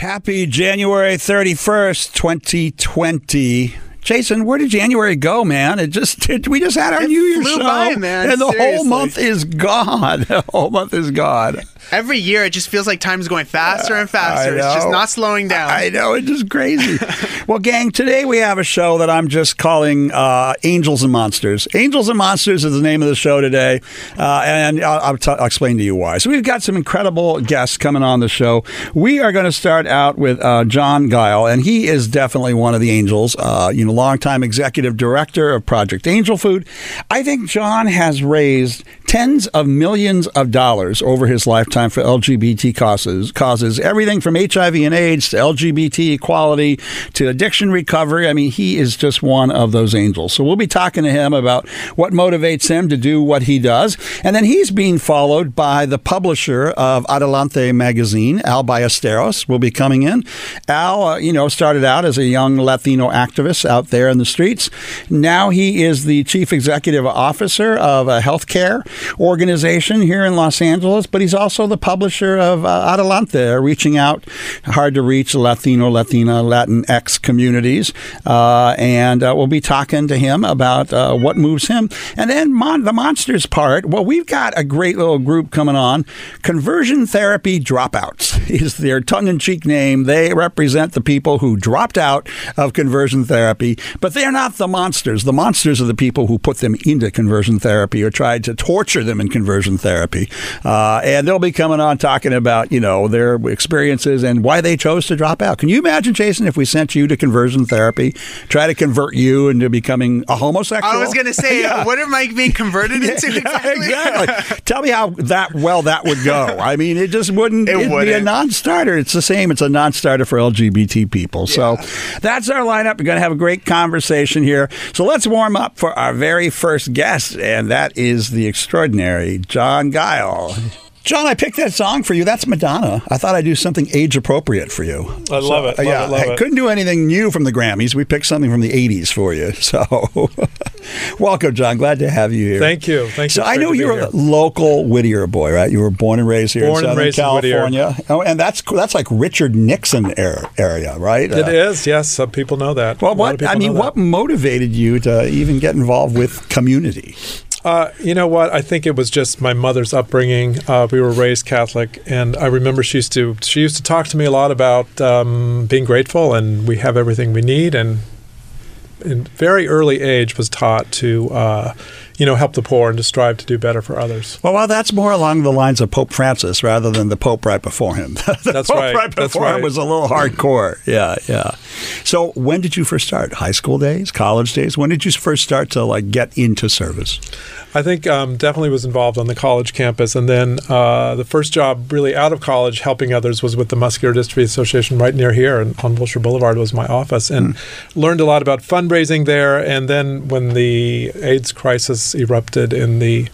Happy January 31st, 2020. Jason, where did January go, man? It just it, we just had our It New Year's show, by, man. and the whole month is gone. The whole month is gone. Every year, it just feels like time's going faster and faster. It's just not slowing down. I know it's just crazy. well, gang, today we have a show that I'm just calling uh, Angels and Monsters. Angels and Monsters is the name of the show today, uh, and I'll, I'll, t- I'll explain to you why. So we've got some incredible guests coming on the show. We are going to start out with uh, John Gile, and he is definitely one of the Angels. Uh, you know, longtime executive director of Project Angel Food. I think John has raised tens of millions of dollars over his lifetime for LGBT causes. Causes everything from HIV and AIDS to LGBT equality to addiction recovery. I mean, he is just one of those angels. So we'll be talking to him about what motivates him to do what he does, and then he's being followed by the publisher of Adelante magazine, Al Ballesteros, will be coming in. Al, uh, you know, started out as a young Latino activist out there in the streets. Now he is the chief executive officer of a healthcare organization here in Los Angeles, but he's also the publisher of uh, Adelante, reaching out hard to reach Latino, Latina, Latinx communities. Uh, and uh, we'll be talking to him about uh, what moves him. And then mon- the monsters part, well, we've got a great little group coming on. Conversion Therapy Dropouts is their tongue in cheek name. They represent the people who dropped out of conversion therapy, but they're not the monsters. The monsters are the people who put them into conversion therapy or tried to torture them in conversion therapy. Uh, and they'll be coming on talking about, you know, their experiences and why they chose to drop out. Can you imagine, Jason, if we sent you to conversion therapy, try to convert you into becoming a homosexual? I was going to say, Yeah. what am I being converted into exactly? exactly. Tell me how that well that would go. I mean, it just wouldn't. It it'd be a non-starter. It's the same. It's a non-starter for LGBT people. So that's our lineup. We're going to have a great conversation here. So let's warm up for our very first guest, and that is the extraordinary John Gile. John, I picked that song for you. That's Madonna. I thought I'd do something age appropriate for you. I love it, love yeah, it, love I it. couldn't do anything new from the Grammys. We picked something from the '80s for you. So, welcome, John. Glad to have you here. Thank you. Thank So you. I know great to be you're a local Whittier boy, right? You were born and raised here Born in and Southern raised in California. Oh, and that's that's like Richard Nixon era, area, right? It Uh, is, yes. Some people know that. Well, A lot of what I mean, what motivated you to even get involved with community? Uh, you know what? I think it was just my mother's upbringing. Uh, we were raised Catholic, and I remember she used to she used to talk to me a lot about um, being grateful and we have everything we need. And in very early age, was taught to uh, you know help the poor and to strive to do better for others. Well, well, that's more along the lines of Pope Francis rather than the Pope right before him. the That's Pope right. right That's before him right. was a little hardcore. Yeah, yeah. So, when did you first start? High school days, college days? When did you first start to like get into service? I think um, definitely was involved on the college campus, and then uh, the first job really out of college helping others was with the Muscular Dystrophy Association right near here, and on Wilshire Boulevard was my office, and learned a lot about fundraising there. And then when the AIDS crisis erupted in the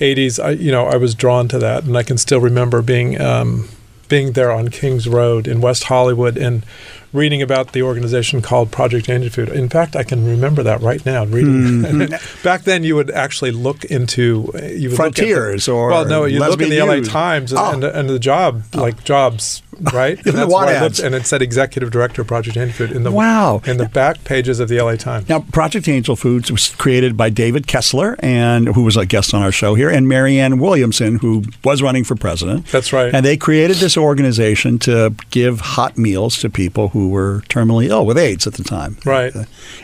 80s, I, you know, I was drawn to that, and I can still remember being um, being there on Kings Road in West Hollywood and reading about the organization called Project Angel Food. In fact, I can remember that right now. Reading back then, you would actually look into you would at the- Frontiers or well, no, you look in the LA Times and, Oh. and, and the job like jobs, right? The And that's want where I ads. looked, and it said executive director of Project Angel Food in the Wow. in the back pages of the LA Times. Now, Project Angel Foods was created by David Kessler, and who was a guest on our show here, and Marianne Williamson, who was running for president. That's right. And they created this organization to give hot meals to people who were terminally ill with AIDS at the time. Right.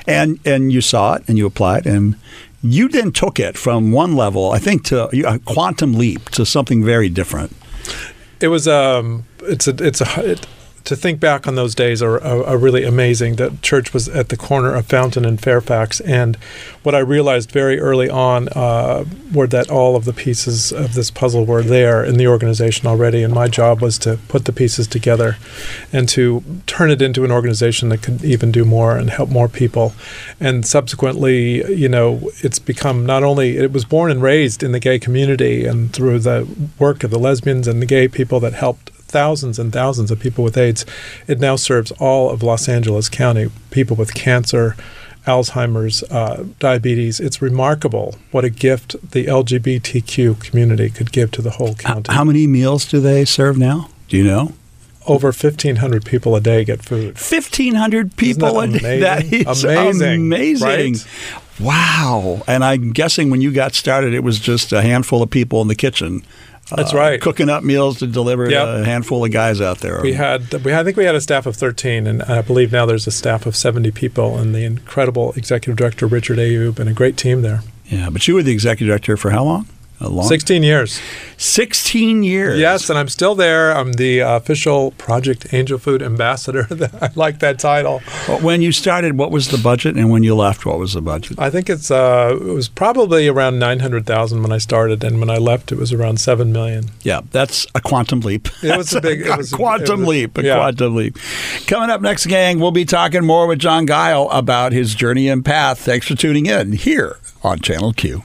And and you saw it, and you applied, and you then took it from one level, I think, to a quantum leap to something very different. It was um, it's a it's a it, to think back on those days are, are, are really amazing. That church was at the corner of Fountain and Fairfax, and what I realized very early on uh, were that all of the pieces of this puzzle were there in the organization already, and my job was to put the pieces together and to turn it into an organization that could even do more and help more people. And subsequently, you know, it's become not only it was born and raised in the gay community and through the work of the lesbians and the gay people that helped thousands and thousands of people with AIDS. It now serves all of Los Angeles County, people with cancer, Alzheimer's, uh, diabetes. It's remarkable what a gift the LGBTQ community could give to the whole county. How many meals do they serve now? Do you know? over 1,500 people a day get food. 1,500 people a day. That is amazing. Amazing. Right? Wow. And I'm guessing when you got started, it was just a handful of people in the kitchen. That's uh, right. Cooking up meals to deliver yep. a handful of guys out there. We had, we I think we had a staff of 13, and I believe now there's a staff of 70 people, and the incredible executive director Richard Ayoub, and a great team there. Yeah, but you were the executive director for how long? A long 16 years. 16 years. Yes, and I'm still there. I'm the official Project Angel Food ambassador. I like that title. When you started, what was the budget, and when you left, what was the budget? I think it's uh, it was probably around 900,000 when I started, and when I left, it was around 7 million. Yeah, that's a quantum leap. It was a big it was a quantum a, leap. A yeah. quantum leap. Coming up next, gang, we'll be talking more with John Gile about his journey and path. Thanks for tuning in here on Channel Q.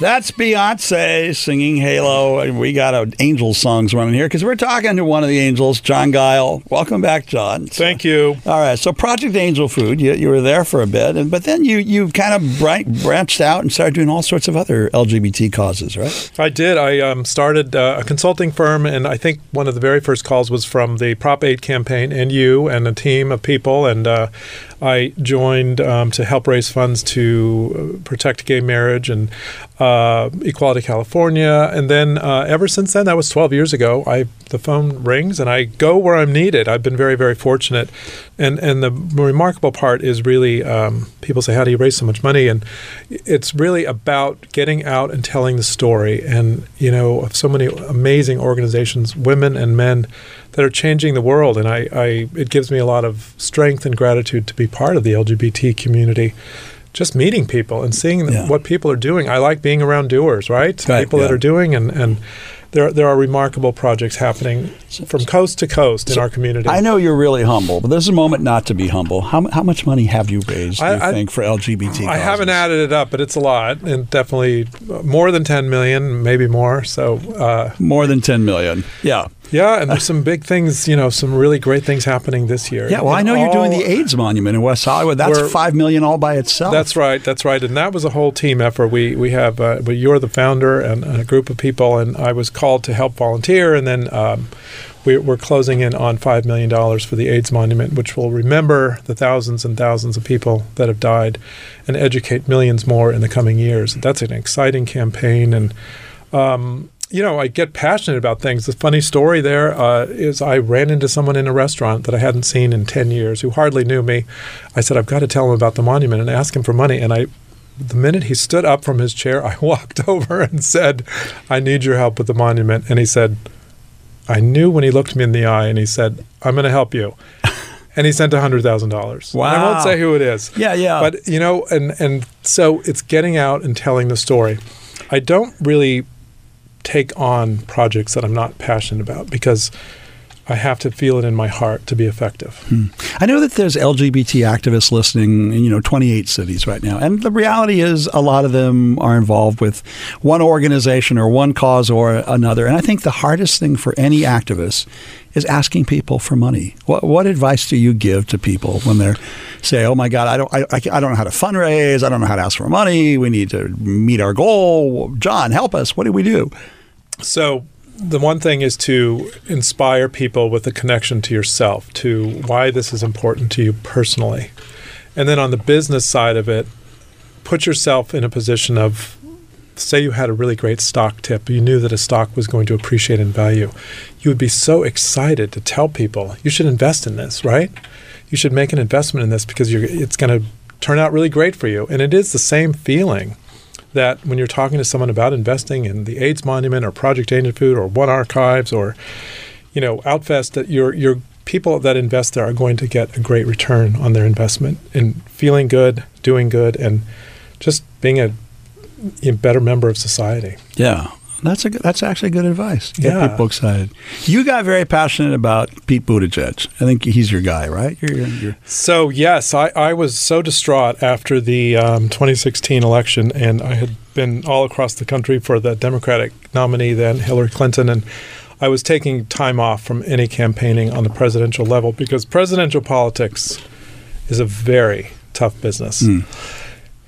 That's Beyonce singing Halo. We got an Angels songs running here because we're talking to one of the Angels, John Gile. Welcome back, John. Thank you. All right. So Project Angel Food, you, you were there for a bit, and but then you you kind of branched out and started doing all sorts of other LGBT causes, right? I did. I um, started uh, a consulting firm, and I think one of the very first calls was from the Prop 8 campaign and you and a team of people, and uh, I joined um, to help raise funds to uh, protect gay marriage and uh, Equality California. And then uh, ever since then, that was 12 years ago, I the phone rings and I go where I'm needed. I've been very, very fortunate. And, and the remarkable part is really um, people say, How do you raise so much money? And it's really about getting out and telling the story. And, you know, of so many amazing organizations, women and men that are changing the world. And I, I, it gives me a lot of strength and gratitude to be part of the LGBT community. Just meeting people and seeing yeah. what people are doing. I like being around doers, right? right people yeah. that are doing and, and there, there are remarkable projects happening from coast to coast so in our community. I know you're really humble, but there's a moment not to be humble. How, how much money have you raised, I, you I, think, for LGBT I haven't added it up, but it's a lot, and definitely more than 10 million, maybe more. So uh, More than 10 million, yeah. Yeah, and there's some big things, you know, some really great things happening this year. Yeah, well, I know all, you're doing the AIDS monument in West Hollywood. That's five million all by itself. That's right. That's right. And that was a whole team effort. We we have uh, you're the founder and a group of people, and I was called to help volunteer, and then. Um, we, are closing in on $5 million for the AIDS Monument, which will remember the thousands and thousands of people that have died and educate millions more in the coming years. That's an exciting campaign. And um, you know, I get passionate about things. The funny story there uh, is I ran into someone in a restaurant that I hadn't seen in 10 years who hardly knew me. I said, I've got to tell him about the monument and ask him for money. And I, the minute he stood up from his chair, I walked over and said, I need your help with the monument. And he said, I knew when he looked me in the eye and he said, I'm going to help you. and he sent hundred thousand dollars. Wow! I won't say who it is. Yeah, yeah. But you know, and and so it's getting out and telling the story. I don't really take on projects that I'm not passionate about because I have to feel it in my heart to be effective. Hmm. I know that there's LGBT activists listening in you know 28 cities right now, and the reality is a lot of them are involved with one organization or one cause or another. And I think the hardest thing for any activist is asking people for money. What, what advice do you give to people when they're say, "Oh my God, I don't, I, I don't know how to fundraise. I don't know how to ask for money. We need to meet our goal. John, help us. What do we do?" So the one thing is to inspire people with a connection to yourself, to why this is important to you personally. And then on the business side of it, put yourself in a position of say you had a really great stock tip, you knew that a stock was going to appreciate in value, you would be so excited to tell people you should invest in this, right? You should make an investment in this because it's going to turn out really great for you. And it is the same feeling that when you're talking to someone about investing in the AIDS Monument or Project Angel Food or One Archives or you know Outfest, that your your people that invest there are going to get a great return on their investment in feeling good, doing good, and just being a, a better member of society. Yeah. That's a that's actually good advice. Get Yeah. people excited. You got very passionate about Pete Buttigieg. I think he's your guy, right? You're, you're, you're, So yes, I, I was so distraught after the um, 2016 election, and I had been all across the country for the Democratic nominee then, Hillary Clinton, and I was taking time off from any campaigning on the presidential level because presidential politics is a very tough business.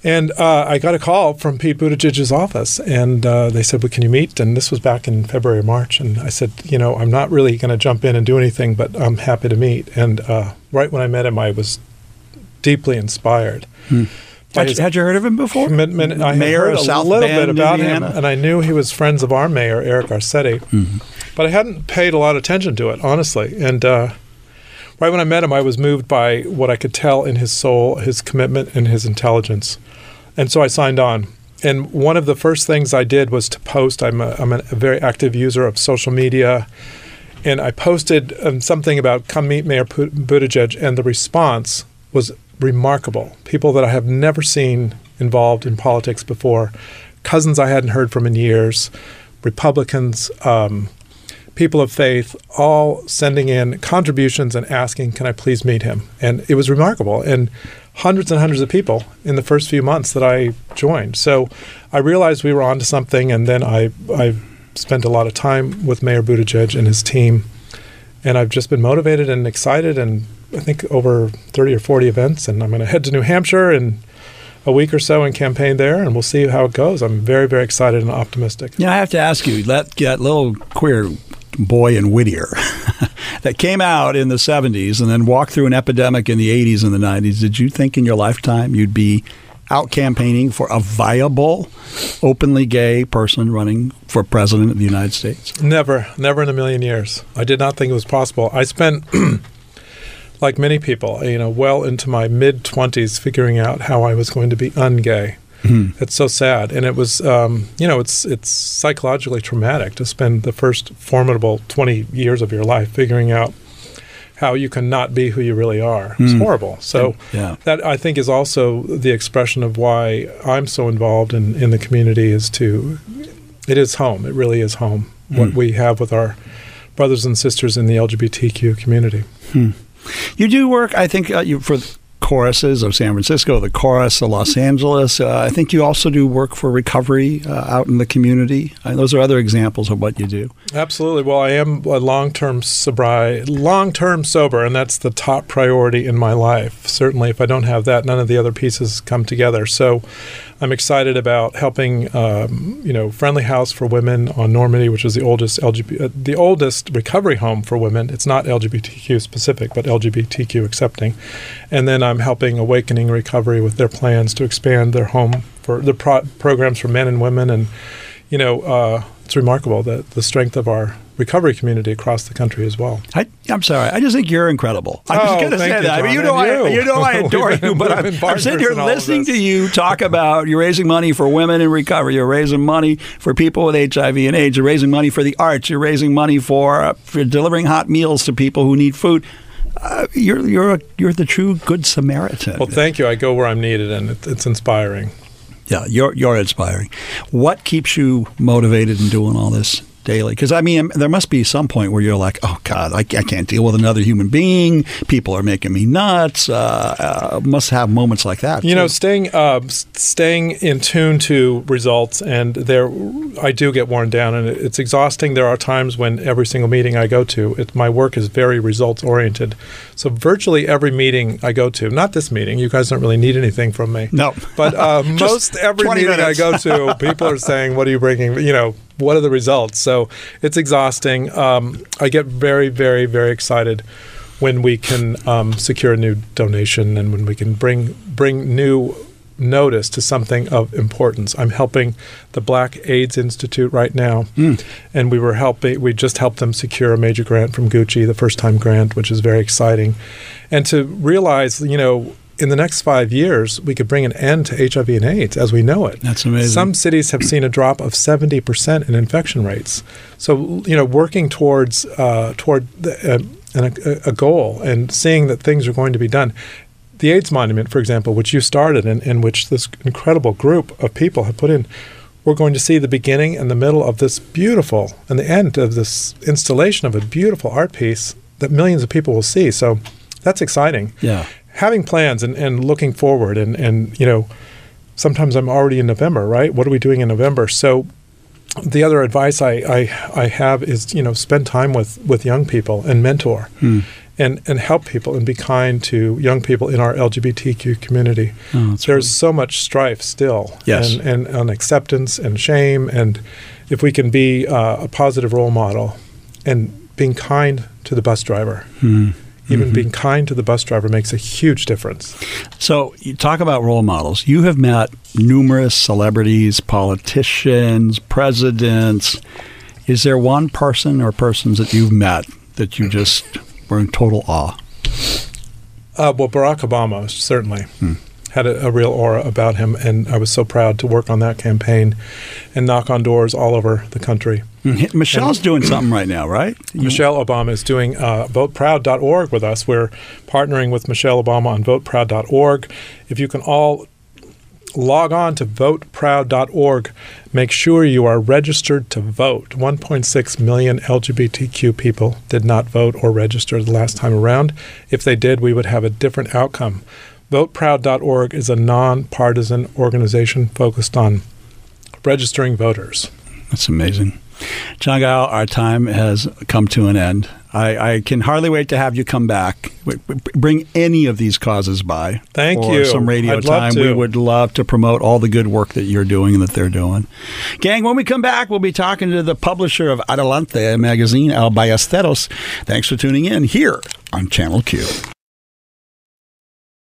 And uh, I got a call from Pete Buttigieg's office, and uh, they said, "Well, can you meet?" And this was back in February, or March, and I said, "You know, I'm not really going to jump in and do anything, but I'm happy to meet." And uh, right when I met him, I was deeply inspired. by had, you, had you heard of him before? commitment. I Mayor heard of a South little Bend, bit about Indiana. him, and I knew he was friends of our mayor, Eric Garcetti, Mm-hmm. but I hadn't paid a lot of attention to it, honestly. And uh, right when I met him, I was moved by what I could tell in his soul, his commitment, and his intelligence. And so I signed on. And one of the first things I did was to post. I'm a, I'm a very active user of social media. And I posted um, something about come meet Mayor Buttigieg, and the response was remarkable. People that I have never seen involved in politics before, cousins I hadn't heard from in years, Republicans, um, people of faith, all sending in contributions and asking, "Can I please meet him?" And it was remarkable. And hundreds and hundreds of people in the first few months that I joined. So I realized we were onto something, and then I I spent a lot of time with Mayor Buttigieg and his team, and I've just been motivated and excited, and I think over thirty or forty events, and I'm going to head to New Hampshire in a week or so and campaign there, and we'll see how it goes. I'm very very excited and optimistic. Yeah, I have to ask you that that little queer boy and Whittier that came out in the 70s and then walked through an epidemic in the 80s and the 90s. Did you think in your lifetime you'd be out campaigning for a viable, openly gay person running for president of the United States? Never, never in a million years. I did not think it was possible. I spent, like many people, you know, well into my mid twenties figuring out how I was going to be ungay. It's so sad, and it was, um, you know, it's it's psychologically traumatic to spend the first formidable twenty years of your life figuring out how you can not be who you really are. It's horrible. So Yeah. that I think is also the expression of why I'm so involved in, in the community is to it is home. It really is home. What we have with our brothers and sisters in the LGBTQ community. You do work, I think, uh, you, for choruses of San Francisco, the chorus of Los Angeles. Uh, I think you also do work for recovery uh, out in the community. Uh, those are other examples of what you do. Absolutely. Well, I am a long-term sobriety, long-term sober, and that's the top priority in my life. Certainly, if I don't have that, none of the other pieces come together. So, I'm excited about helping, um, you know, Friendly House for Women on Normandy, which is the oldest LGBT, uh, the oldest recovery home for women. It's not LGBTQ specific, but LGBTQ accepting. And then I'm helping Awakening Recovery with their plans to expand their home for the pro- programs for men and women. And you know, uh, it's remarkable that the strength of our recovery community across the country as well. I, I'm sorry. I just think you're incredible. I'm Oh, just going to say you, that. I mean, you know, I, you. you know, I adore you, but I'm, I'm sitting here partners in all of listening to you talk about you're raising money for women in recovery. You're raising money for people with HIV and AIDS. You're raising money for the arts. You're raising money for uh, for delivering hot meals to people who need food. Uh, you're you're a, you're the true good Samaritan. Well, thank you. I go where I'm needed, and it, it's inspiring. Yeah, you're you're inspiring. What keeps you motivated in doing all this daily? Because I mean, there must be some point where you're like, oh God, I, I can't deal with another human being. People are making me nuts. Uh, uh, must have moments like that. You know, staying uh, staying in tune to results, and there, I do get worn down, and it's exhausting. There are times when every single meeting I go to, it, my work is very results oriented. So virtually every meeting I go to, not this meeting, you guys don't really need anything from me. No. but uh, most every meeting minutes. I go to, people are saying, "What are you bringing?" You know, what are the results? So it's exhausting. Um, I get very, very, very excited when we can um, secure a new donation and when we can bring bring new notice to something of importance. I'm helping the Black AIDS Institute right now, and we were helping. We just helped them secure a major grant from Gucci, the first time grant, which is very exciting. And to realize, you know, in the next five years, we could bring an end to HIV and AIDS as we know it. That's amazing. Some cities have seen a drop of 70% in infection rates. So, you know, working towards uh, toward the, uh, an, a, a goal and seeing that things are going to be done. The AIDS Monument, for example, which you started and in which this incredible group of people have put in, we're going to see the beginning and the middle of this beautiful and the end of this installation of a beautiful art piece that millions of people will see. So that's exciting Yeah. Having plans and, and looking forward and, and you know sometimes i'm already in november right what are we doing in november so the other advice I, I, I have is you know spend time with, with young people and mentor Hmm. and, and help people and be kind to young people in our LGBTQ community. Oh, There's so much strife still Yes. and, and acceptance and shame and if we can be uh, a positive role model and being kind to the bus driver Hmm. Even Mm-hmm. being kind to the bus driver makes a huge difference. So you talk about role models. You have met numerous celebrities, politicians, presidents. Is there one person or persons that you've met that you just were in total awe? Uh, well, Barack Obama certainly Hmm. Had a, a real aura about him, and I was so proud to work on that campaign and knock on doors all over the country. Michelle's doing something right now, right? Michelle Obama is doing uh, voteproud.org with us. We're partnering with Michelle Obama on voteproud.org. If you can all log on to voteproud.org, make sure you are registered to vote. 1.6 million LGBTQ people did not vote or register the last time around. If they did, we would have a different outcome. VoteProud.org is a nonpartisan organization focused on registering voters. That's amazing. John Gile, our time has come to an end. I, I can hardly wait to have you come back. Bring any of these causes by. Thank for you. Some radio I'd time. We would love to promote all the good work that you're doing and that they're doing. Gang, when we come back, we'll be talking to the publisher of Adelante magazine, Al Ballesteros. Thanks for tuning in here on Channel Q.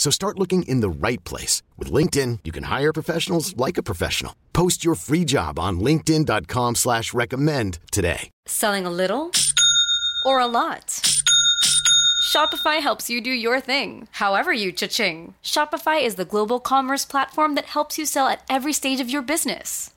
So start looking in the right place. With LinkedIn, you can hire professionals like a professional. Post your free job on linkedin.com slash recommend today. Selling a little or a lot? Shopify helps you do your thing, however you cha-ching. Shopify is the global commerce platform that helps you sell at every stage of your business.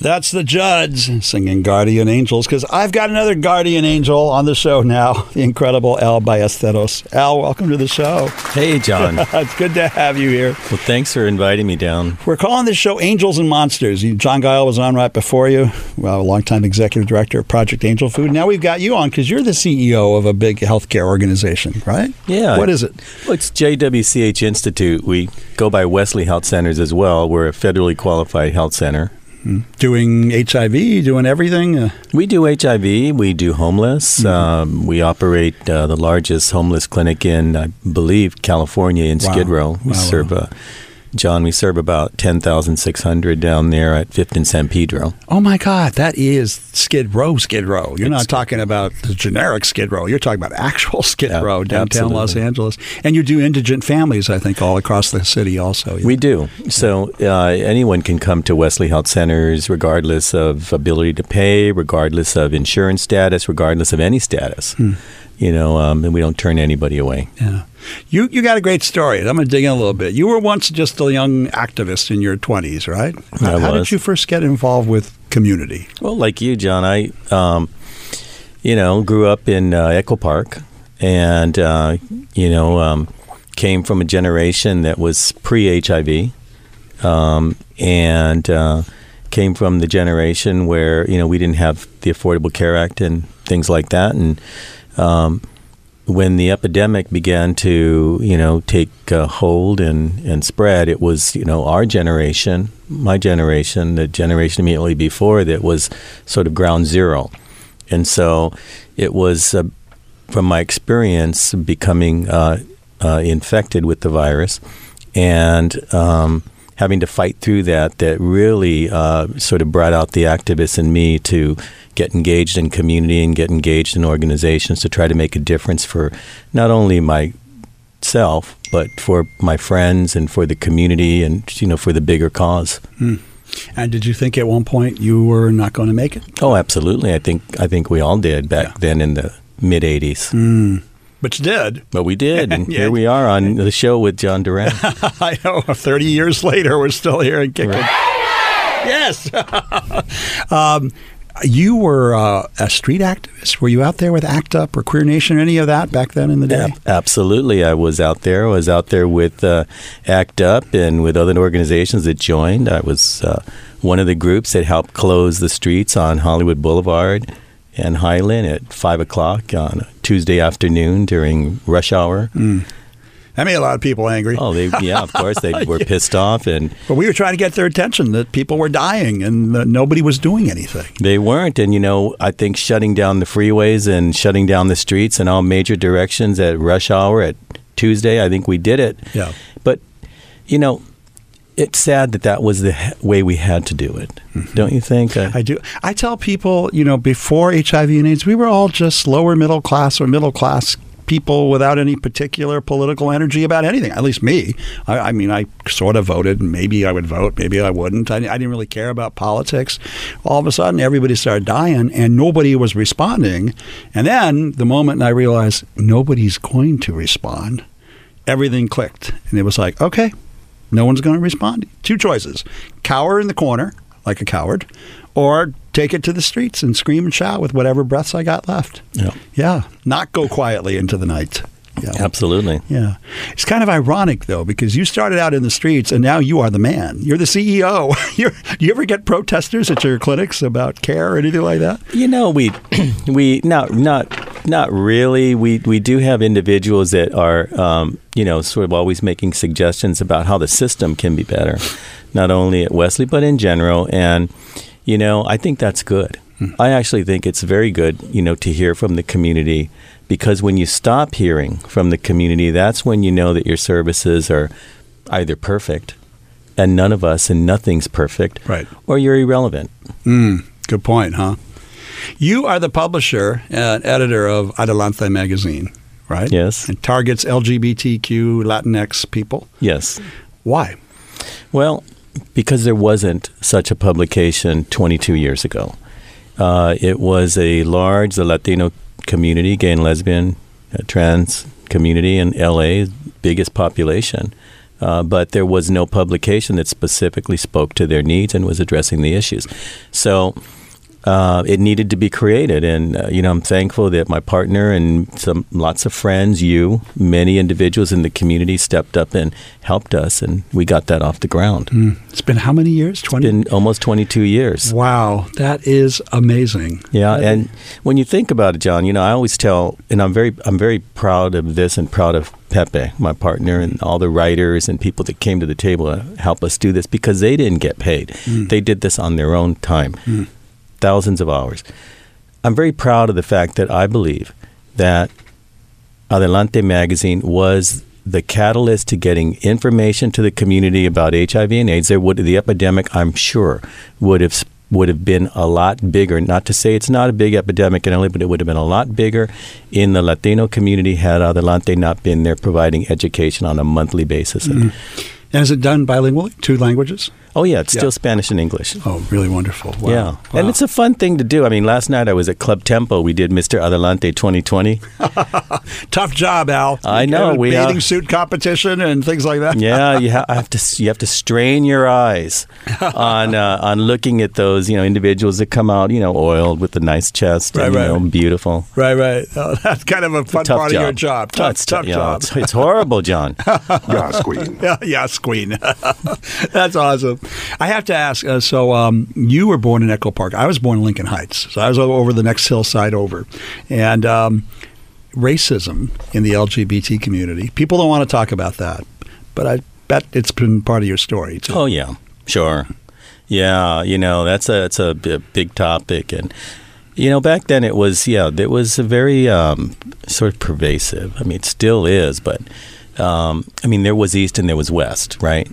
That's the Judds singing Guardian Angels because I've got another Guardian Angel on the show now, the incredible Al Ballesteros. Al, welcome to the show. Hey, John. it's good to have you here. Well, thanks for inviting me down. We're calling this show Angels and Monsters. John Gile was on right before you, well, a longtime executive director of Project Angel Food. Now we've got you on because you're the CEO of a big healthcare organization, right? Yeah. What is it? Well, it's JWCH Institute. We go by Wesley Health Centers as well. We're a federally qualified health center. Doing HIV, doing everything. Uh, We do HIV. We do homeless. Mm-hmm. Um, we operate uh, the largest homeless clinic in, I believe, California in Wow. Skid Row. We Wow, serve, John, we serve about 10,600 down there at 5th and San Pedro. oh my God, that is Skid Row, Skid Row. You're not talking about the generic Skid Row. You're talking about actual Skid Yeah, Row downtown Los. Angeles. And you do indigent families, I think, all across the city also. We do. So uh, anyone can come to Wesley Health Centers regardless of ability to pay, regardless of insurance status, regardless of any status. Hmm. You know, um, and we don't turn anybody away. Yeah. You you got a great story. I'm going to dig in a little bit. You were once just a young activist in your 20s, right? I How did you first get involved with community? Well, like you, John, I, um, you know, grew up in uh, Echo Park, and uh, you know, um, came from a generation that was pre-HIV, um, and uh, came from the generation where you know we didn't have the Affordable Care Act and things like that, and um, when the epidemic began to you know take uh, hold and and spread, it was you know our generation, my generation, the generation immediately before that was sort of ground zero, and so it was uh, from my experience becoming uh, uh, infected with the virus. And um, having to fight through that that really uh, sort of brought out the activist in me to get engaged in community and get engaged in organizations to try to make a difference for not only myself but for my friends and for the community and you know for the bigger cause. And did you think at one point you were not going to make it? Oh, absolutely. I think I think we all did back Yeah. then in the mid '80s. But you did. But we did, and Yeah. here we are on the show with John Duran. I know. 30 years later, we're still here and kicking. Yes. um, you were uh, a street activist. Were you out there with ACT UP or Queer Nation or any of that back then in the day? Ab- Absolutely. I was out there. I was out there with uh, ACT UP and with other organizations that joined. I was uh, one of the groups that helped close the streets on Hollywood Boulevard and Highland at 5 o'clock on a Tuesday afternoon during rush hour. Hmm. That made a lot of people angry. Oh, they, yeah, of course. They were pissed off and But we were trying to get their attention that people were dying and nobody was doing anything. They weren't. And, you know, I think shutting down the freeways and shutting down the streets in all major directions at rush hour at Tuesday, I think we did it. Yeah. But, you know, it's sad that that was the way we had to do it. Don't you think? Uh, I do. I tell people, you know, before HIV and AIDS, we were all just lower middle class or middle class people without any particular political energy about anything. At least me. I, I mean, I sort of voted. Maybe I would vote. Maybe I wouldn't. I, I didn't really care about politics. All of a sudden, everybody started dying, and nobody was responding. And then the moment I realized nobody's going to respond, everything clicked, and it was like, okay, no one's going to respond. Two choices cower in the corner like a coward, or take it to the streets and scream and shout with whatever breaths I got left. Yeah. Yeah. Not go quietly into the night. Yeah. Absolutely. Yeah. It's kind of ironic, though, because you started out in the streets and now you are the man. You're the CEO. You're, do you ever get protesters at your clinics about care or anything like that? You know, we we not not not really. We we do have individuals that are um, you know sort of always making suggestions about how the system can be better, not only at Wesley but in general. And you know, I think that's good. I actually think it's very good, you know, to hear from the community because when you stop hearing from the community, that's when you know that your services are either perfect, and none of us and nothing's perfect, Right. or you're irrelevant. Good point, huh? You are the publisher and editor of Adelante magazine, right? Yes. And targets LGBTQ Latinx people. Yes. Why? Well, because there wasn't such a publication 22 years ago. Uh, it was a large the Latino community, gay and lesbian, uh, trans community in LA, biggest population. Uh, but there was no publication that specifically spoke to their needs and was addressing the issues. So uh, it needed to be created. And, uh, you know, I'm thankful that my partner and some lots of friends, you, many individuals in the community stepped up and helped us, and we got that off the ground. It's been how many years? 20? Been almost 22 years. wow, that is amazing. Yeah, and when you think about it, John, you know, I always tell, and I'm very, I'm very proud of this and proud of Pepe, my partner, and all the writers and people that came to the table to help us do this because they didn't get paid. They did this on their own time, thousands of hours. I'm very proud of the fact that I believe that Adelante magazine was the catalyst to getting information to the community about HIV and AIDS. There would the epidemic, I'm sure, would have would have been a lot bigger. Not to say it's not a big epidemic in LA, but it would have been a lot bigger in the Latino community had Adelante not been there providing education on a monthly basis. Mm-hmm. And is it done bilingually, two languages? Oh yeah, it's Yeah. still Spanish and English. Oh, really wonderful. Wow. Yeah, and it's a fun thing to do. I mean, last night I was at Club Tempo. We did Mr. Adelante 2020. tough job, Al. I know, You know, we, bathing uh, suit competition and things like that. yeah, you ha- I have to you have to strain your eyes on uh, on looking at those you know individuals that come out you know oiled with a nice chest and Right, you know right. beautiful. Right, right. Oh, that's kind of a fun Tough part job. of your job. Tough, It's tough you know, job. It's, it's horrible, John. yeah, yeah, squeen. That's awesome. I have to ask. Uh, so, um, you were born in Echo Park. I was born in Lincoln Heights. So I was over the next hillside over, and um, racism in the LGBT community. People don't want to talk about that, but I bet it's been part of your story too. Oh yeah, sure. Yeah, you know that's a that's a big topic, and you know back then it was yeah it was very um, sort of pervasive. I mean, it still is, but. Um, I mean, there was east and there was west, right?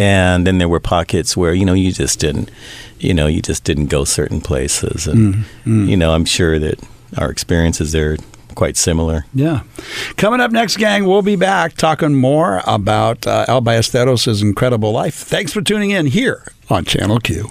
And then there were pockets where you know you just didn't, you know, you just didn't go certain places, and you know, I'm sure that our experiences there are quite similar. Yeah. Coming up next, gang, we'll be back talking more about uh, Al Ballesteros' incredible life. Thanks for tuning in here on Channel Q.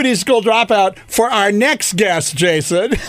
That's Beauty School Dropout for our next guest, Jason.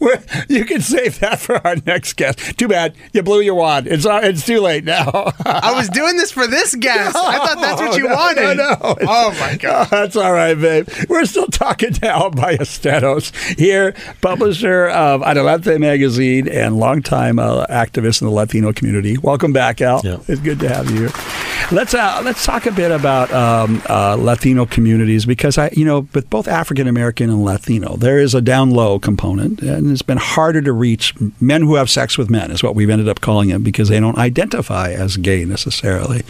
We're- you can save that for our next guest. Too bad you blew your wad. It's uh, it's too late now. I was doing this for this guest. I thought that's what you No, wanted. No, no. Oh my god. That's all right, babe. We're still talking to Al Ballesteros here, publisher of Adelante magazine and longtime uh, activist in the Latino community. Welcome back, Al. Yeah. It's good to have you here. Let's uh, let's talk a bit about um, uh, Latino communities because I, you know, with both African American and Latino, there is a down low component, and it's been harder to reach men who have sex with men is what we've ended up calling it because they don't identify as gay necessarily.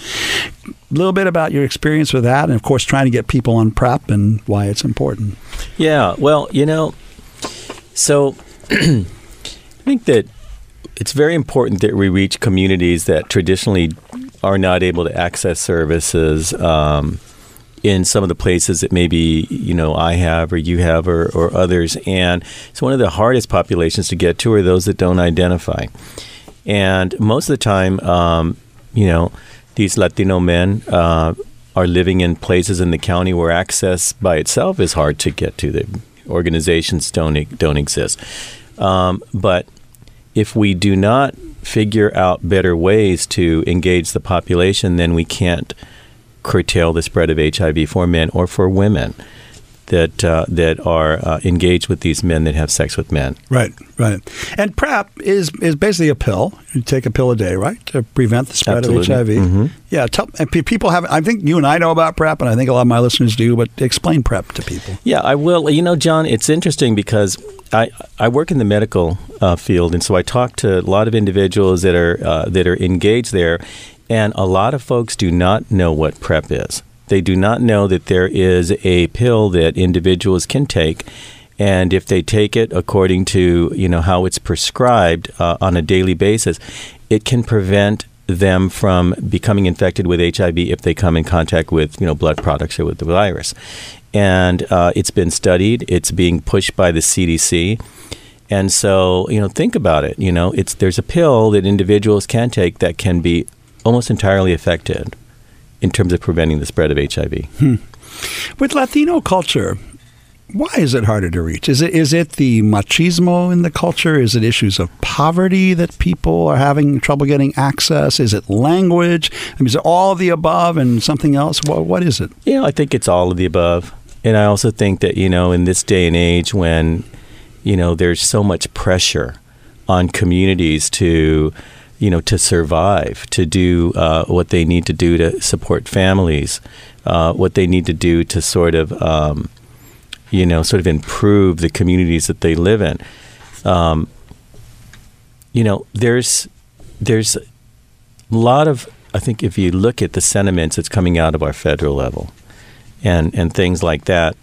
A little bit about your experience with that, and of course, trying to get people on PrEP and why it's important. Yeah, well, you know, so I think that it's very important that we reach communities that traditionally are not able to access services um, in some of the places that maybe you know I have or you have or, or others. And it's one of the hardest populations to get to are those that don't identify. And most of the time, um, you know, these Latino men uh, are living in places in the county where access by itself is hard to get to. The organizations don't don't exist. Um, but if we do not figure out better ways to engage the population, then we can't curtail the spread of HIV for men or for women. That uh, that are uh, engaged with these men that have sex with men. Right, right. And PrEP is is basically a pill. You take a pill a day, right, to prevent the spread Absolutely. of HIV. Mhm. Yeah, tell, and people have. I think you and I know about PrEP, and I think a lot of my listeners do. But explain PrEP to people. Yeah, I will. You know, John, it's interesting because I, I work in the medical uh, field, and so I talk to a lot of individuals that are uh, that are engaged there, and a lot of folks do not know what PrEP is. They do not know that there is a pill that individuals can take, and if they take it according to you know how it's prescribed uh, on a daily basis, it can prevent them from becoming infected with HIV if they come in contact with you know blood products or with the virus. And uh, it's been studied. It's being pushed by the CDC. And so, you know, think about it. You know, it's there's a pill that individuals can take that can be almost entirely effective in terms of preventing the spread of HIV. Hmm. With Latino culture, why is it harder to reach? Is it is it the machismo in the culture? Is it issues of poverty that people are having trouble getting access? Is it language? I mean, is it all of the above and something else? What, what is it? Know, I think it's all of the above. And I also think that, you know, in this day and age when, you know, there's so much pressure on communities to, you know, to survive, to do uh, what they need to do to support families, uh, what they need to do to sort of, um, you know, sort of improve the communities that they live in. Um, you know, there's there's a lot of I think if you look at the sentiments that's coming out of our federal level and and things like that,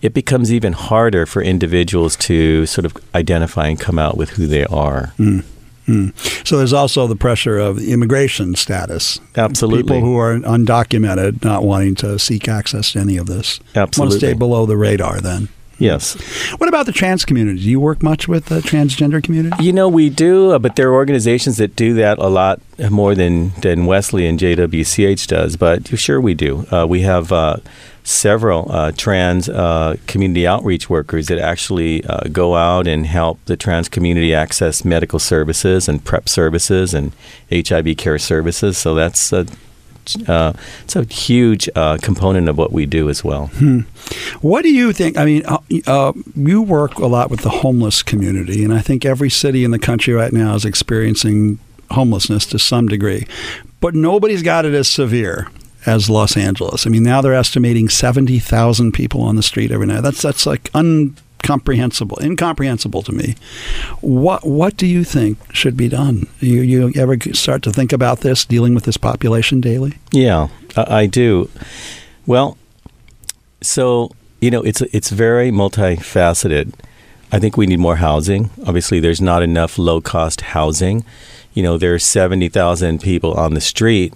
it becomes even harder for individuals to sort of identify and come out with who they are. Mm. Mm. So there's also the pressure of immigration status. Absolutely. People who are undocumented not wanting to seek access to any of this. Absolutely. Want to stay below the radar then. Yes. What about the trans community? Do you work much with the transgender community? You know, we do, uh, but there are organizations that do that a lot more than, than Wesley and JWCH does. But sure, we do. Uh, we have uh, several uh, trans uh, community outreach workers that actually uh, go out and help the trans community access medical services and PrEP services and HIV care services. So that's a, uh, it's a huge uh, component of what we do as well. Hmm. What do you think? I mean, uh, you work a lot with the homeless community, and I think every city in the country right now is experiencing homelessness to some degree, but nobody's got it as severe as Los Angeles. I mean, now they're estimating seventy thousand people on the street every night. That's that's like incomprehensible, incomprehensible to me. What what do you think should be done? You you ever start to think about this, dealing with this population daily? Yeah, I, do. Well, so you know, it's it's very multifaceted. I think we need more housing. Obviously, there's not enough low cost housing. You know, there's seventy thousand people on the street,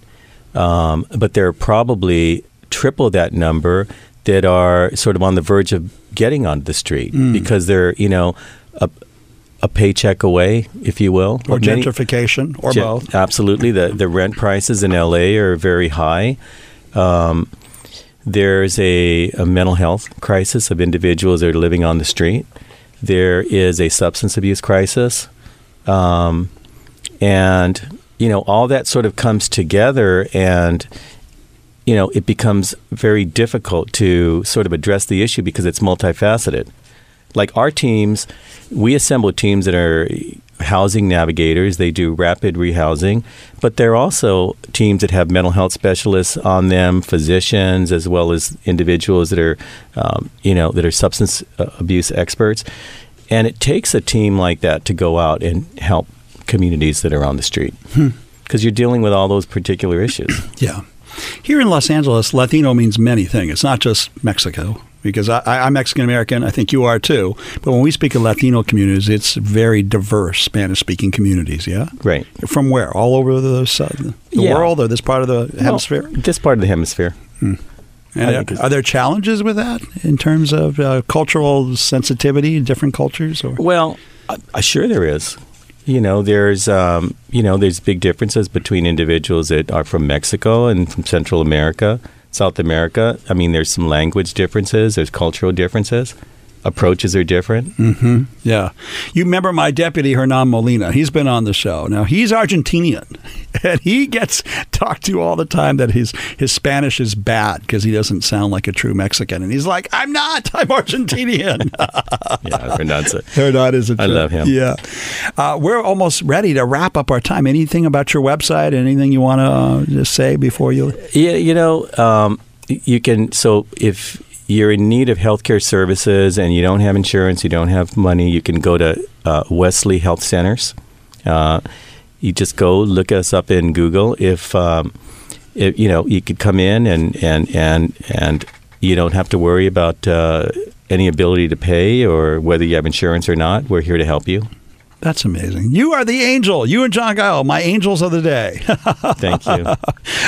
um, but there are probably triple that number that are sort of on the verge of getting onto the street Mm. because they're you know a, a paycheck away, if you will, Or Many- gentrification, or Gen- both? Absolutely. The the rent prices in LA are very high. Um, there's a, a mental health crisis of individuals that are living on the street. There is a substance abuse crisis. Um, and, you know, all that sort of comes together and, you know, it becomes very difficult to sort of address the issue because it's multifaceted. Like our teams, we assemble teams that are housing navigators. They do rapid rehousing, but they're also teams that have mental health specialists on them, physicians, as well as individuals that are, um, you know, that are substance uh, abuse experts. And it takes a team like that to go out and help communities that are on the street Hmm. because you're dealing with all those particular issues. Yeah. Here in Los Angeles, Latino means many things. It's not just Mexico, because I, I, I'm Mexican American. I think you are too. But when we speak of Latino communities, it's very diverse Spanish speaking communities, yeah? Right. From where? All over the, the Yeah. world or this part of the hemisphere? this part of the hemisphere. And are, are there challenges with that in terms of uh, cultural sensitivity in different cultures? Or Well, I sure there is. You know, there's um, you know there's big differences between individuals that are from Mexico and from Central America, South America. I mean, there's some language differences. There's cultural differences. Approaches are different. hmm Yeah. You remember my deputy, Hernan Molina. He's been on the show. Now, he's Argentinian. and he gets talked to all the time that his his Spanish is bad because he doesn't sound like a true Mexican, and he's like, "I'm not. I'm Argentinian." yeah, Hernanza. Hernandez. I love him. Yeah, uh, we're almost ready to wrap up our time. Anything about your website? Anything you want to uh, just say before you? Yeah, you know, um, you can. So if you're in need of healthcare services and you don't have insurance, you don't have money, you can go to uh, Wesley Health Centers. Uh, you just go look us up in Google. If, um, if you know, you could come in and and and and you don't have to worry about uh, any ability to pay or whether you have insurance or not. We're here to help you. That's amazing. You are the angel. You and John Gile, my angels of the day. Thank you.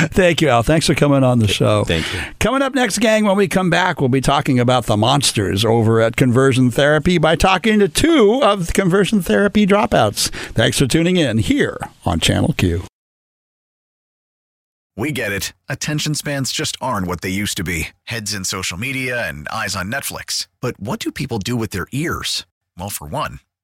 Thank you, Al. Thanks for coming on the show. Thank you. Coming up next, gang, when we come back, we'll be talking about the monsters over at Conversion Therapy by talking to two of the Conversion Therapy dropouts. Thanks for tuning in here on Channel Q. We get it. Attention spans just aren't what they used to be heads in social media and eyes on Netflix. But what do people do with their ears? Well, for one,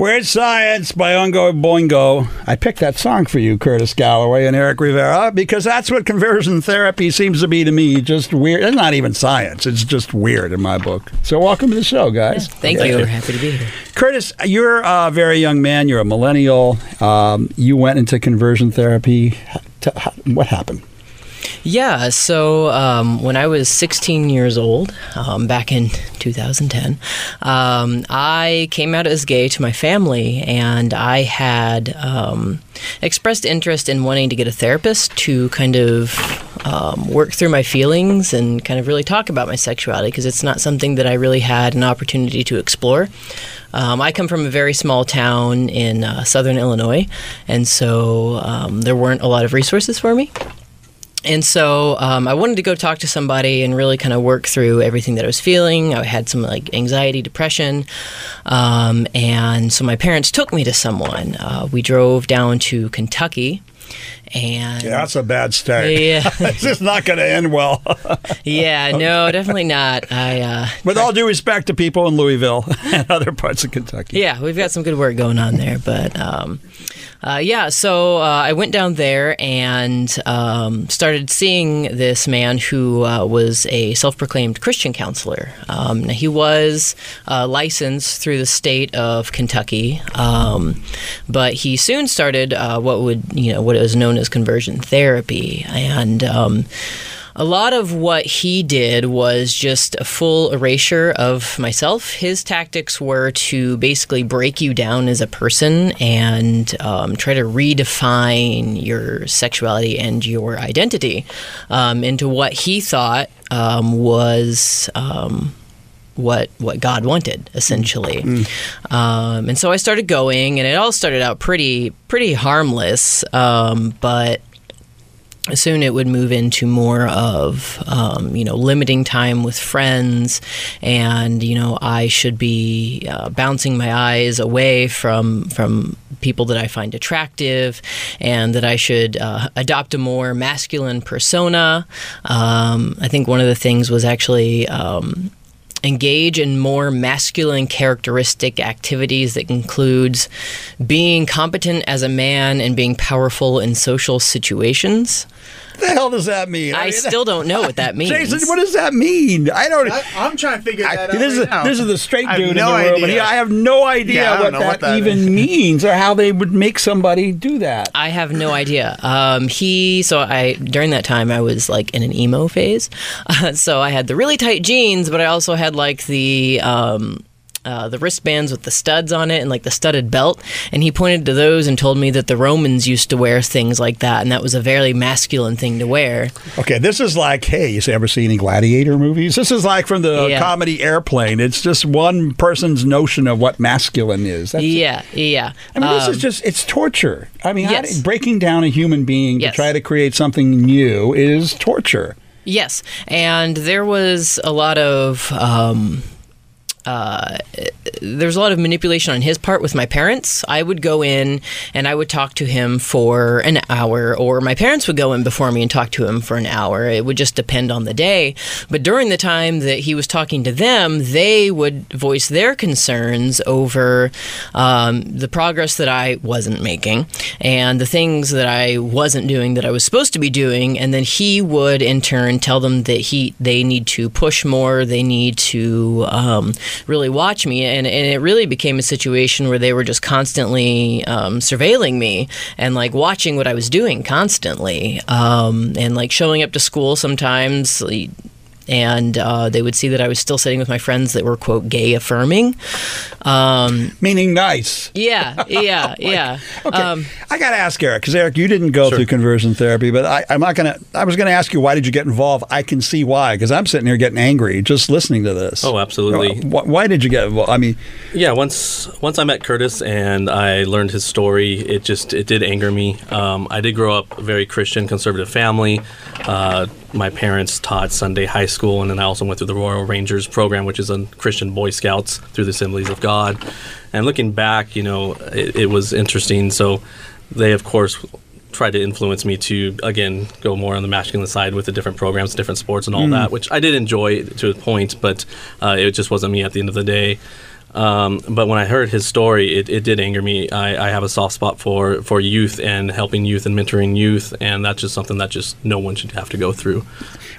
Weird Science by Oingo Boingo. I picked that song for you, Curtis Galloway and Eric Rivera, because that's what conversion therapy seems to be to me. Just weird. It's not even science. It's just weird in my book. So welcome to the show, guys. Thank you. We're happy to be here. Curtis, you're a very young man. You're a millennial. Um, you went into conversion therapy. What happened? Yeah, so um, when I was 16 years old, um, back in 2010, um, I came out as gay to my family, and I had um, expressed interest in wanting to get a therapist to kind of um, work through my feelings and kind of really talk about my sexuality because it's not something that I really had an opportunity to explore. Um, I come from a very small town in uh, southern Illinois, and so um, there weren't a lot of resources for me. And so um, I wanted to go talk to somebody and really kind of work through everything that I was feeling. I had some like anxiety, depression. Um, and so my parents took me to someone. Uh, we drove down to Kentucky. And Yeah, that's a bad start. Yeah. it's just not going to end well. yeah, no, definitely not. I uh, With all due respect to people in Louisville and other parts of Kentucky. Yeah, we've got some good work going on there, but um, uh, yeah. So uh, I went down there and um, started seeing this man who uh, was a self-proclaimed Christian counselor. Um, now he was uh, licensed through the state of Kentucky, um, but he soon started uh, what would you know what is known conversion therapy, and um, a lot of what he did was just a full erasure of myself. His tactics were to basically break you down as a person and um, try to redefine your sexuality and your identity um, into what he thought um, was. What what God wanted essentially, um, and so I started going, and it all started out pretty pretty harmless, um, but soon it would move into more of um, you know limiting time with friends and you know i should be uh, bouncing my eyes away from from people that i find attractive and that i should uh, adopt a more masculine persona. Um, i think one of the things was actually um, engage in more masculine characteristic activities that includes being competent as a man and being powerful in social situations. What the hell does that mean? I, still don't know what that means. Jason, what does that mean? I don't. I, am trying to figure that out. this right is now. this is the straight I have dude no in the room, and idea. he, I have no idea Yeah, what, that what that even is. means or how they would make somebody do that. I have no idea. Um, he so I during that time I was like in an emo phase, uh, so I had the really tight jeans, but I also had like the. Um, uh, the wristbands with the studs on it and like the studded belt, and he pointed to those and told me that the Romans used to wear things like that, and that was a very masculine thing to wear. Okay, this is like, hey, you ever see any gladiator movies? This is like from the Yeah. comedy Airplane. It's just one person's notion of what masculine is. That's yeah, yeah. I mean, this Um, is just, it's torture. I mean, yes. do- breaking down a human being Yes. to try to create something new is torture. Yes, and there was a lot of um, uh, there's a lot of manipulation on his part with my parents. I would go in and I would talk to him for an hour, or my parents would go in before me and talk to him for an hour. It would just depend on the day. But during the time that he was talking to them, they would voice their concerns over um, the progress that I wasn't making and the things that I wasn't doing that I was supposed to be doing. And then he would, in turn, tell them that he they need to push more, they need to um, really watch me, and, and it really became a situation where they were just constantly um, surveilling me and like watching what I was doing constantly, um, and like showing up to school sometimes. Like, and uh, they would see that I was still sitting with my friends that were quote gay affirming, um, meaning nice. Yeah, yeah, yeah. Okay, Um, I got to ask Eric because Eric, you didn't go through conversion therapy, but I, I'm not gonna. I was gonna ask you why did you get involved. I can see why because I'm sitting here getting angry just listening to this. Oh, absolutely. Why, why did you get involved? I mean, Yeah, once once I met Curtis and I learned his story, it just it did anger me. Um, I did grow up a very Christian, conservative family. Uh, my parents taught Sunday high school, and then I also went through the Royal Rangers program, which is a Christian Boy Scouts through the Assemblies of God. And looking back, you know, it, it was interesting. So they, of course, tried to influence me to again go more on the masculine side with the different programs, different sports, and all Mm. that, which I did enjoy to a point, but uh, it just wasn't me at the end of the day. Um, but when I heard his story, it, it did anger me. I, I have a soft spot for, for youth and helping youth and mentoring youth, and that's just something that just no one should have to go through.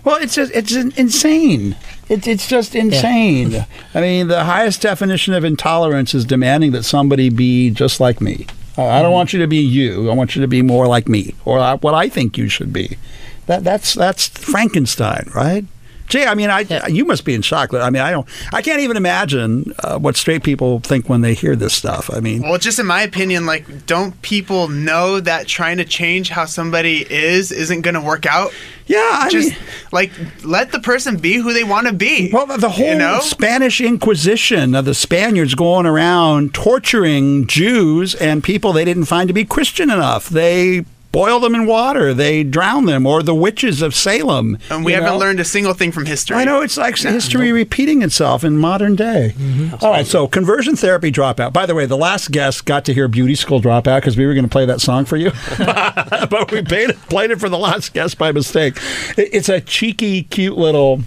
Well, it's just, it's insane. It's it's just insane. I mean, the highest definition of intolerance is demanding that somebody be just like me. Uh, I don't want you to be you. I want you to be more like me, or uh, what I think you should be. That that's that's Frankenstein, right? Jay, I mean, I you must be in shock. I mean, I don't. I can't even imagine uh, what straight people think when they hear this stuff. I mean, Well, just in my opinion, like, don't people know that trying to change how somebody is isn't going to work out? Yeah, I just mean- like let the person be who they want to be. Well, the whole you know? Spanish Inquisition of the Spaniards going around torturing Jews and people they didn't find to be Christian enough. They boil them in water, they drown them, or the witches of Salem. and we haven't know? learned a single thing from history. I know it's like history repeating itself in modern day. Mm-hmm. All right, so conversion therapy dropout. By the way, the last guest got to hear Beauty School dropout because we were going to play that song for you, but we played it, played it for the last guest by mistake. It- it's a cheeky, cute little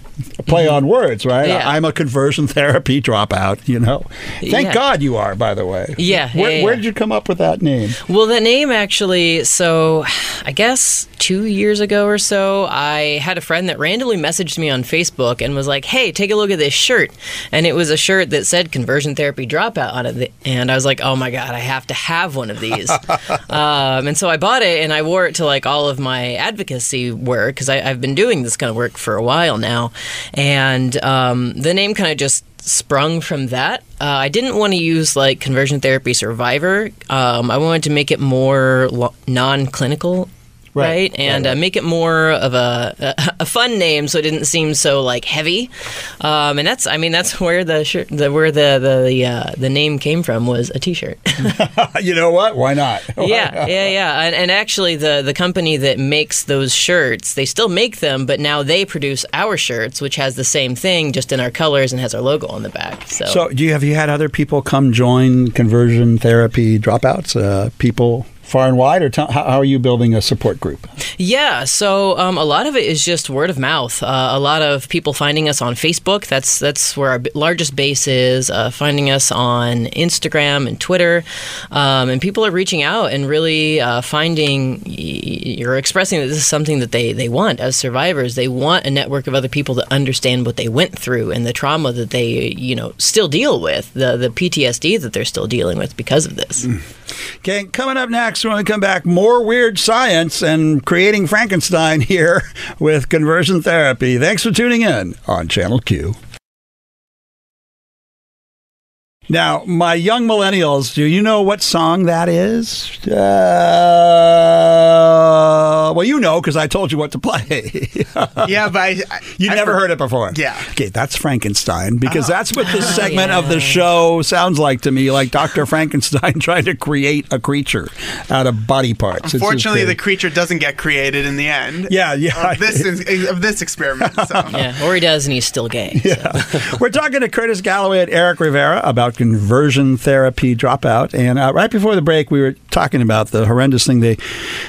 play on words, right? Yeah. I'm a conversion therapy dropout. You know, thank Yeah. God you are. By the way, Yeah, Where, yeah, where did you come up with that name? Well, that name actually, so I guess two years ago or so, I had a friend that randomly messaged me on Facebook and was like, hey, take a look at this shirt. And it was a shirt that said conversion therapy dropout on it. And I was like, oh my God, I have to have one of these. um, and so I bought it and I wore it to like all of my advocacy work because I've been doing this kind of work for a while now. And um, the name kind of just sprung from that. Uh, I didn't want to use like conversion therapy survivor. Um, I wanted to make it more lo- non-clinical. Right, Right, and right, Uh, make it more of a, a a fun name, so it didn't seem so like heavy. Um, and that's, I mean, that's where the shirt, the, where the the the, uh, the name came from was a T-shirt. you know what? Why not? yeah, yeah, yeah. And, and actually, the the company that makes those shirts, they still make them, but now they produce our shirts, which has the same thing, just in our colors and has our logo on the back. So, So, do you have you had other people come join conversion therapy dropouts? Uh, people far and wide, or tell, how, how are you building a support group? Yeah, so um, a lot of it is just word of mouth. Uh, a lot of people finding us on Facebook. That's that's where our b- largest base is. Uh, finding us on Instagram and Twitter, um, and people are reaching out and really uh, finding y- you're expressing that this is something that they they want as survivors. They want a network of other people to understand what they went through and the trauma that they you know still deal with, the the PTSD that they're still dealing with because of this. Okay, coming up next, when we come back, more weird science and creating Frankenstein here with conversion therapy. Thanks for tuning in on Channel Q. Now, my young millennials, do you know what song that is? Uh, Uh, well, you know because I told you what to play. yeah, but I, I, you I never for- heard it before. Yeah. Okay, that's Frankenstein because Oh. that's what this segment of the show sounds like to me, like Dr. Frankenstein trying to create a creature out of body parts. Unfortunately, the creature doesn't get created in the end. Yeah, yeah. Of this is, of this experiment. So. Yeah, or he does, and he's still gay. Yeah. We're talking to Curtis Galloway and Eric Rivera about conversion therapy dropout. And uh, right before the break, we were talking about the horrendous thing they,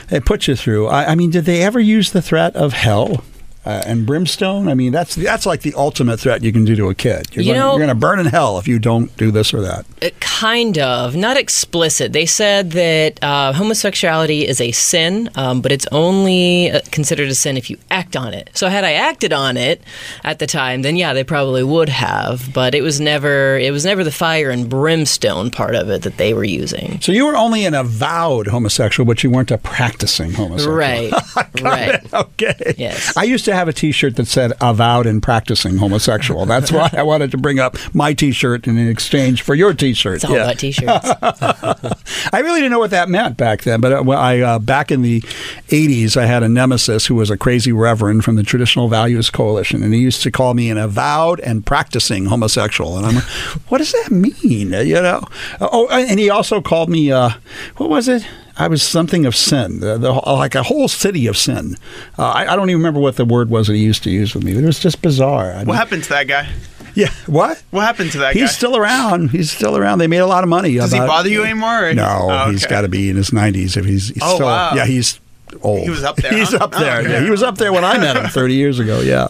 they put you through. I, I mean, did they ever use the threat of hell? Uh, and brimstone. I mean, that's that's like the ultimate threat you can do to a kid. You're You gonna, know- you're going to burn in hell if you don't do this or that. It kind of, not explicit. They said that uh, homosexuality is a sin, um, but it's only uh, considered a sin if you act on it. So had I acted on it at the time, then yeah, they probably would have. But it was never, it was never the fire and brimstone part of it that they were using. So you were only an avowed homosexual, but you weren't a practicing homosexual. Right, right. Okay. Yes. I used to have a T-shirt that said "avowed and practicing homosexual." That's why I wanted to bring up my T-shirt in exchange for your T-shirt. It's all about t-shirts. I really didn't know what that meant back then, but uh, I uh, back in the '80s, I had a nemesis who was a crazy reverend from the Traditional Values Coalition, and he used to call me an avowed and practicing homosexual. And I'm like, what does that mean? You know? Oh, and he also called me uh, what was it? I was something of sin, the, the, like a whole city of sin. Uh, I, I don't even remember what the word was that he used to use with me. But it was just bizarre. I What mean- happened to that guy? Yeah, what? What happened to that He's guy? He's still around. He's still around. They made a lot of money. Does he about- bother you anymore? Or No, Oh, he's okay. got to be in his 90s if he's, he's Oh, still. wow. Yeah, he's old. He was up there, He's huh? up there. Oh, okay. Yeah, he was up there when I met him 30 years ago. Yeah.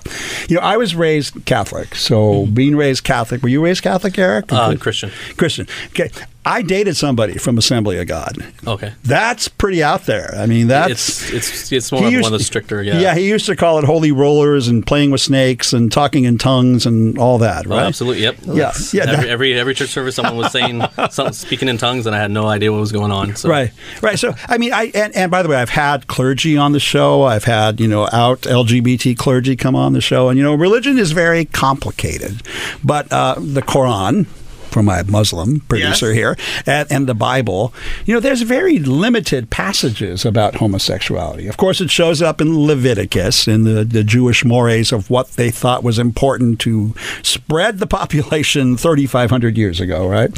You know, I was raised Catholic. So Mm-hmm. being raised Catholic, were you raised Catholic, Eric? Uh, Christian. Christian. Okay. I dated somebody from Assembly of God. Okay. That's pretty out there. I mean, that's. It's it's it's more of used- one of the stricter. Yeah. Yeah, he used to call it holy rollers and playing with snakes and talking in tongues and all that, Oh, right? absolutely. Yep. Yeah, yeah, Every, every every church service, someone was saying something, speaking in tongues, and I had no idea what was going on. So. Right, right. So, I mean, I and, and by the way, I've had clergy on the show. I've had you know out LGBT clergy come on the show, and you know, religion is very complicated, but uh, the Quran. For my Muslim producer Yes. here, and, and the Bible, you know, there's very limited passages about homosexuality. Of course, it shows up in Leviticus, in the, the Jewish mores of what they thought was important to spread the population 3,500 years ago, right?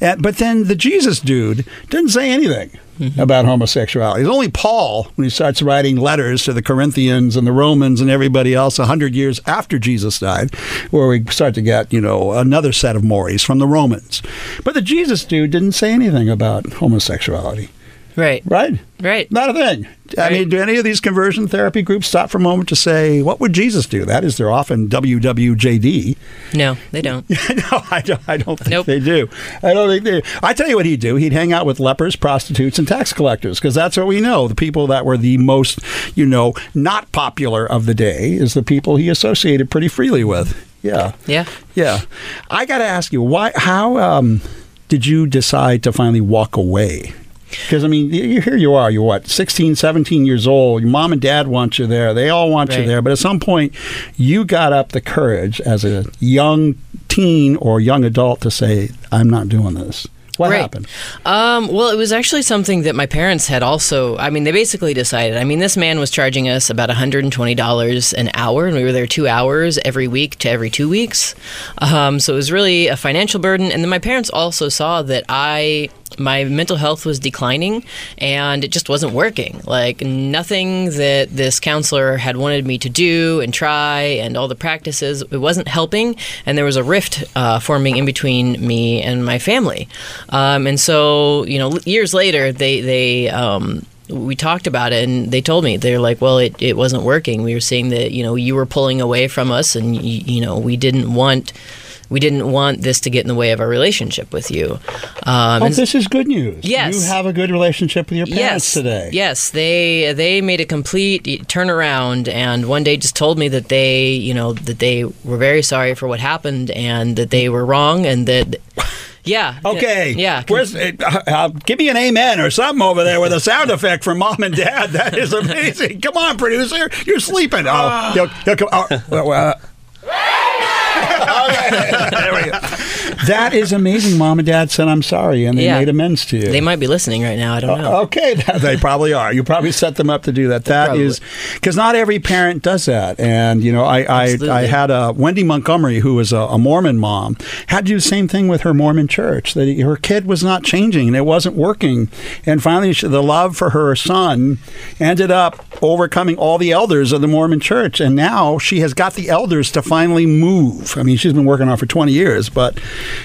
And, but then the Jesus dude didn't say anything Mm-hmm. about homosexuality. It's only Paul, when he starts writing letters to the Corinthians and the Romans and everybody else 100 years after Jesus died, where we start to get, you know, another set of mores from the Romans. But the Jesus dude didn't say anything about homosexuality. Right. Right? Right. Not a thing. I Right. mean, do any of these conversion therapy groups stop for a moment to say, what would Jesus do? That is, they're often WWJD. No, they don't. no, I don't, I don't think Nope. they do. I don't think they do. I tell you what he'd do. He'd hang out with lepers, prostitutes, and tax collectors because that's what we know. The people that were the most, you know, not popular of the day is the people he associated pretty freely with. Yeah. Yeah. Yeah. I got to ask you, why, how um, did you decide to finally walk away? Because, I mean, you, here you are, you're what, 16, 17 years old. Your mom and dad want you there. They all want you there. But at some point, you got up the courage as a young teen or young adult to say, I'm not doing this. What Right. happened? Um, well, it was actually something that my parents had also. I mean, they basically decided. I mean, this man was charging us about $120 an hour, and we were there two hours every week to every two weeks. Um, so it was really a financial burden. And then my parents also saw that I. My mental health was declining and it just wasn't working. Like, nothing that this counselor had wanted me to do and try and all the practices, it wasn't helping. And there was a rift uh, forming in between me and my family. Um, and so, you know, years later, they they um, we talked about it, and they told me they're like, well, it, it wasn't working. We were seeing that you know you were pulling away from us, and you, you know we didn't want. We didn't want this to get in the way of our relationship with you. Um, oh, and- this is good news. Yes. You have a good relationship with your parents yes, today. Yes, they they made a complete turnaround, and one day just told me that they, you know, that they were very sorry for what happened, and that they were wrong, and that, yeah, Okay. yeah, Where's, uh, uh, give me an amen or something over there with a sound effect for mom and dad. That is amazing. Come on, producer. You're sleeping. Oh, you'll, you'll come, oh, well, uh, okay. there we go. That is amazing. Mom and dad said, I'm sorry, and they Yeah. made amends to you. They might be listening right now. I don't know. Uh, okay, they probably are. You probably set them up to do that. That is because not every parent does that. And you know, I I, I had a Wendy Montgomery who was a, a Mormon mom had to do the same thing with her Mormon church. That her kid was not changing and it wasn't working. And finally, she, the love for her son ended up overcoming all the elders of the Mormon church. And now she has got the elders to finally move. I mean, she's been working on it for 20 years, but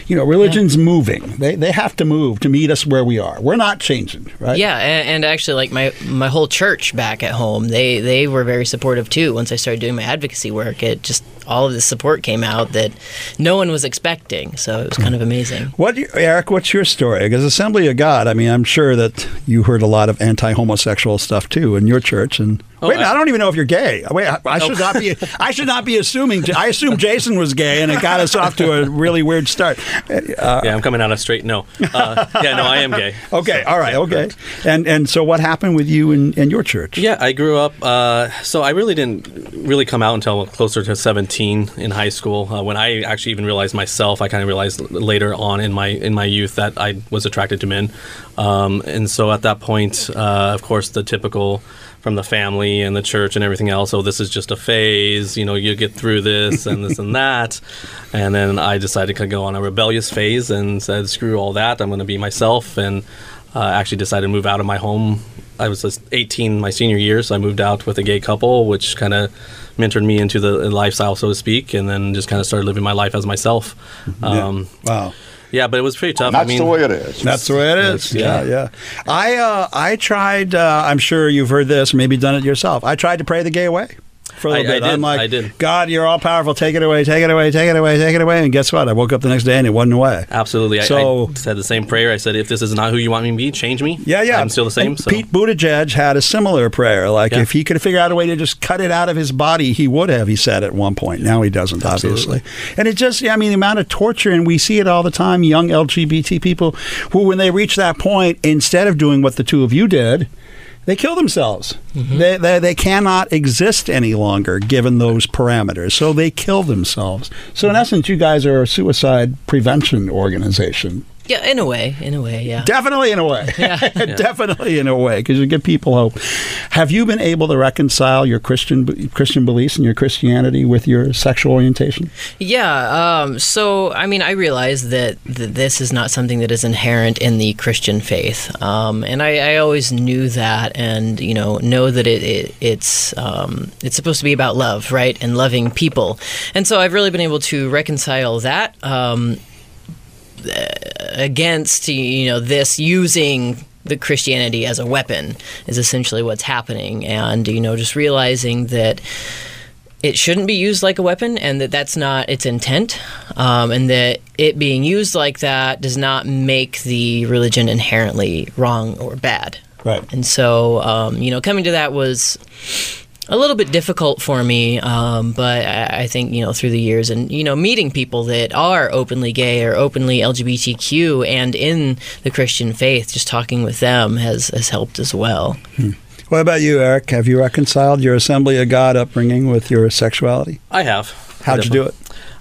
you know, religion's moving. They they have to move to meet us where we are. We're not changing, right? Yeah, and, and actually, like my my whole church back at home, they they were very supportive too. Once I started doing my advocacy work, it just all of the support came out that no one was expecting. So it was kind of amazing. What, Eric? What's your story? Because Assembly of God. I mean, I'm sure that you heard a lot of anti-homosexual stuff too in your church. And Oh, wait, I, I- don't even know if you're gay. Wait, I, I should Oh. not be. I should not be assuming. I assumed Jason was gay, and it got us off to a really weird start. Uh, yeah, I'm coming out of straight. No, uh, yeah, no, I am gay. Okay, all right, okay. And and so what happened with you and, and your church? Yeah, I grew up. Uh, so I really didn't really come out until closer to 17 in high school. Uh, when I actually even realized myself, I kind of realized later on in my in my youth that I was attracted to men. Um, and so at that point, uh, of course, the typical from the family and the church and everything else. Oh, this is just a phase. You know, you get through this and this and that. And then I decided to go on a rebellious phase and said, screw all that. I'm going to be myself. And uh, actually decided to move out of my home. I was 18 my senior year, so I moved out with a gay couple, which kind of mentored me into the lifestyle, so to speak, and then just kind of started living my life as myself. Yeah. Um, wow. Yeah, but it was pretty tough. I That's mean, the way it is. That's the way it is. Yeah, yeah. I uh, I tried. Uh, I'm sure you've heard this, maybe done it yourself. I tried to pray the gay away for a I- little I bit. did, I'm like, I did. God, you're all powerful. Take it away. Take it away. Take it away. Take it away. And guess what? I woke up the next day and it wasn't away. Absolutely. I- So- I, said the same prayer. I said, if this is not who you want me to be, change me. Yeah, yeah. I'm still the same. So. Pete Buttigieg had a similar prayer. Like Yeah. if he could figure out a way to just cut it out of his body, he would have. He said at one point. Now he doesn't, obviously. And it just, yeah, I mean, the amount of torture, and we see it all the time. Young LGBT people who, when they reach that point, instead of doing what the two of you did. They kill themselves. They, they, they cannot exist any longer given those parameters. So they kill themselves. So, in essence, you guys are a suicide prevention organization. Yeah, in a way, in a way, yeah. Definitely in a way. Yeah. Definitely in a way, because you give people hope. Have you been able to reconcile your Christian Christian beliefs and your Christianity with your sexual orientation? Yeah. Um, so, I mean, I realize that, that this is not something that is inherent in the Christian faith, um, and I, I always knew that, and you know, know that it, it it's um, it's supposed to be about love, right, and loving people, and so I've really been able to reconcile that. Um, against you know this using the Christianity as a weapon is essentially what's happening, and you know just realizing that it shouldn't be used like a weapon, and that that's not its intent, um, and that it being used like that does not make the religion inherently wrong or bad. Right. And so um, you know coming to that was a little bit difficult for me, um, but I, I think you know through the years and you know meeting people that are openly gay or openly LGBTQ and in the Christian faith, just talking with them has has helped as well. What about you, Eric? Have you reconciled your Assembly of God upbringing with your sexuality? I have. How'd you do it?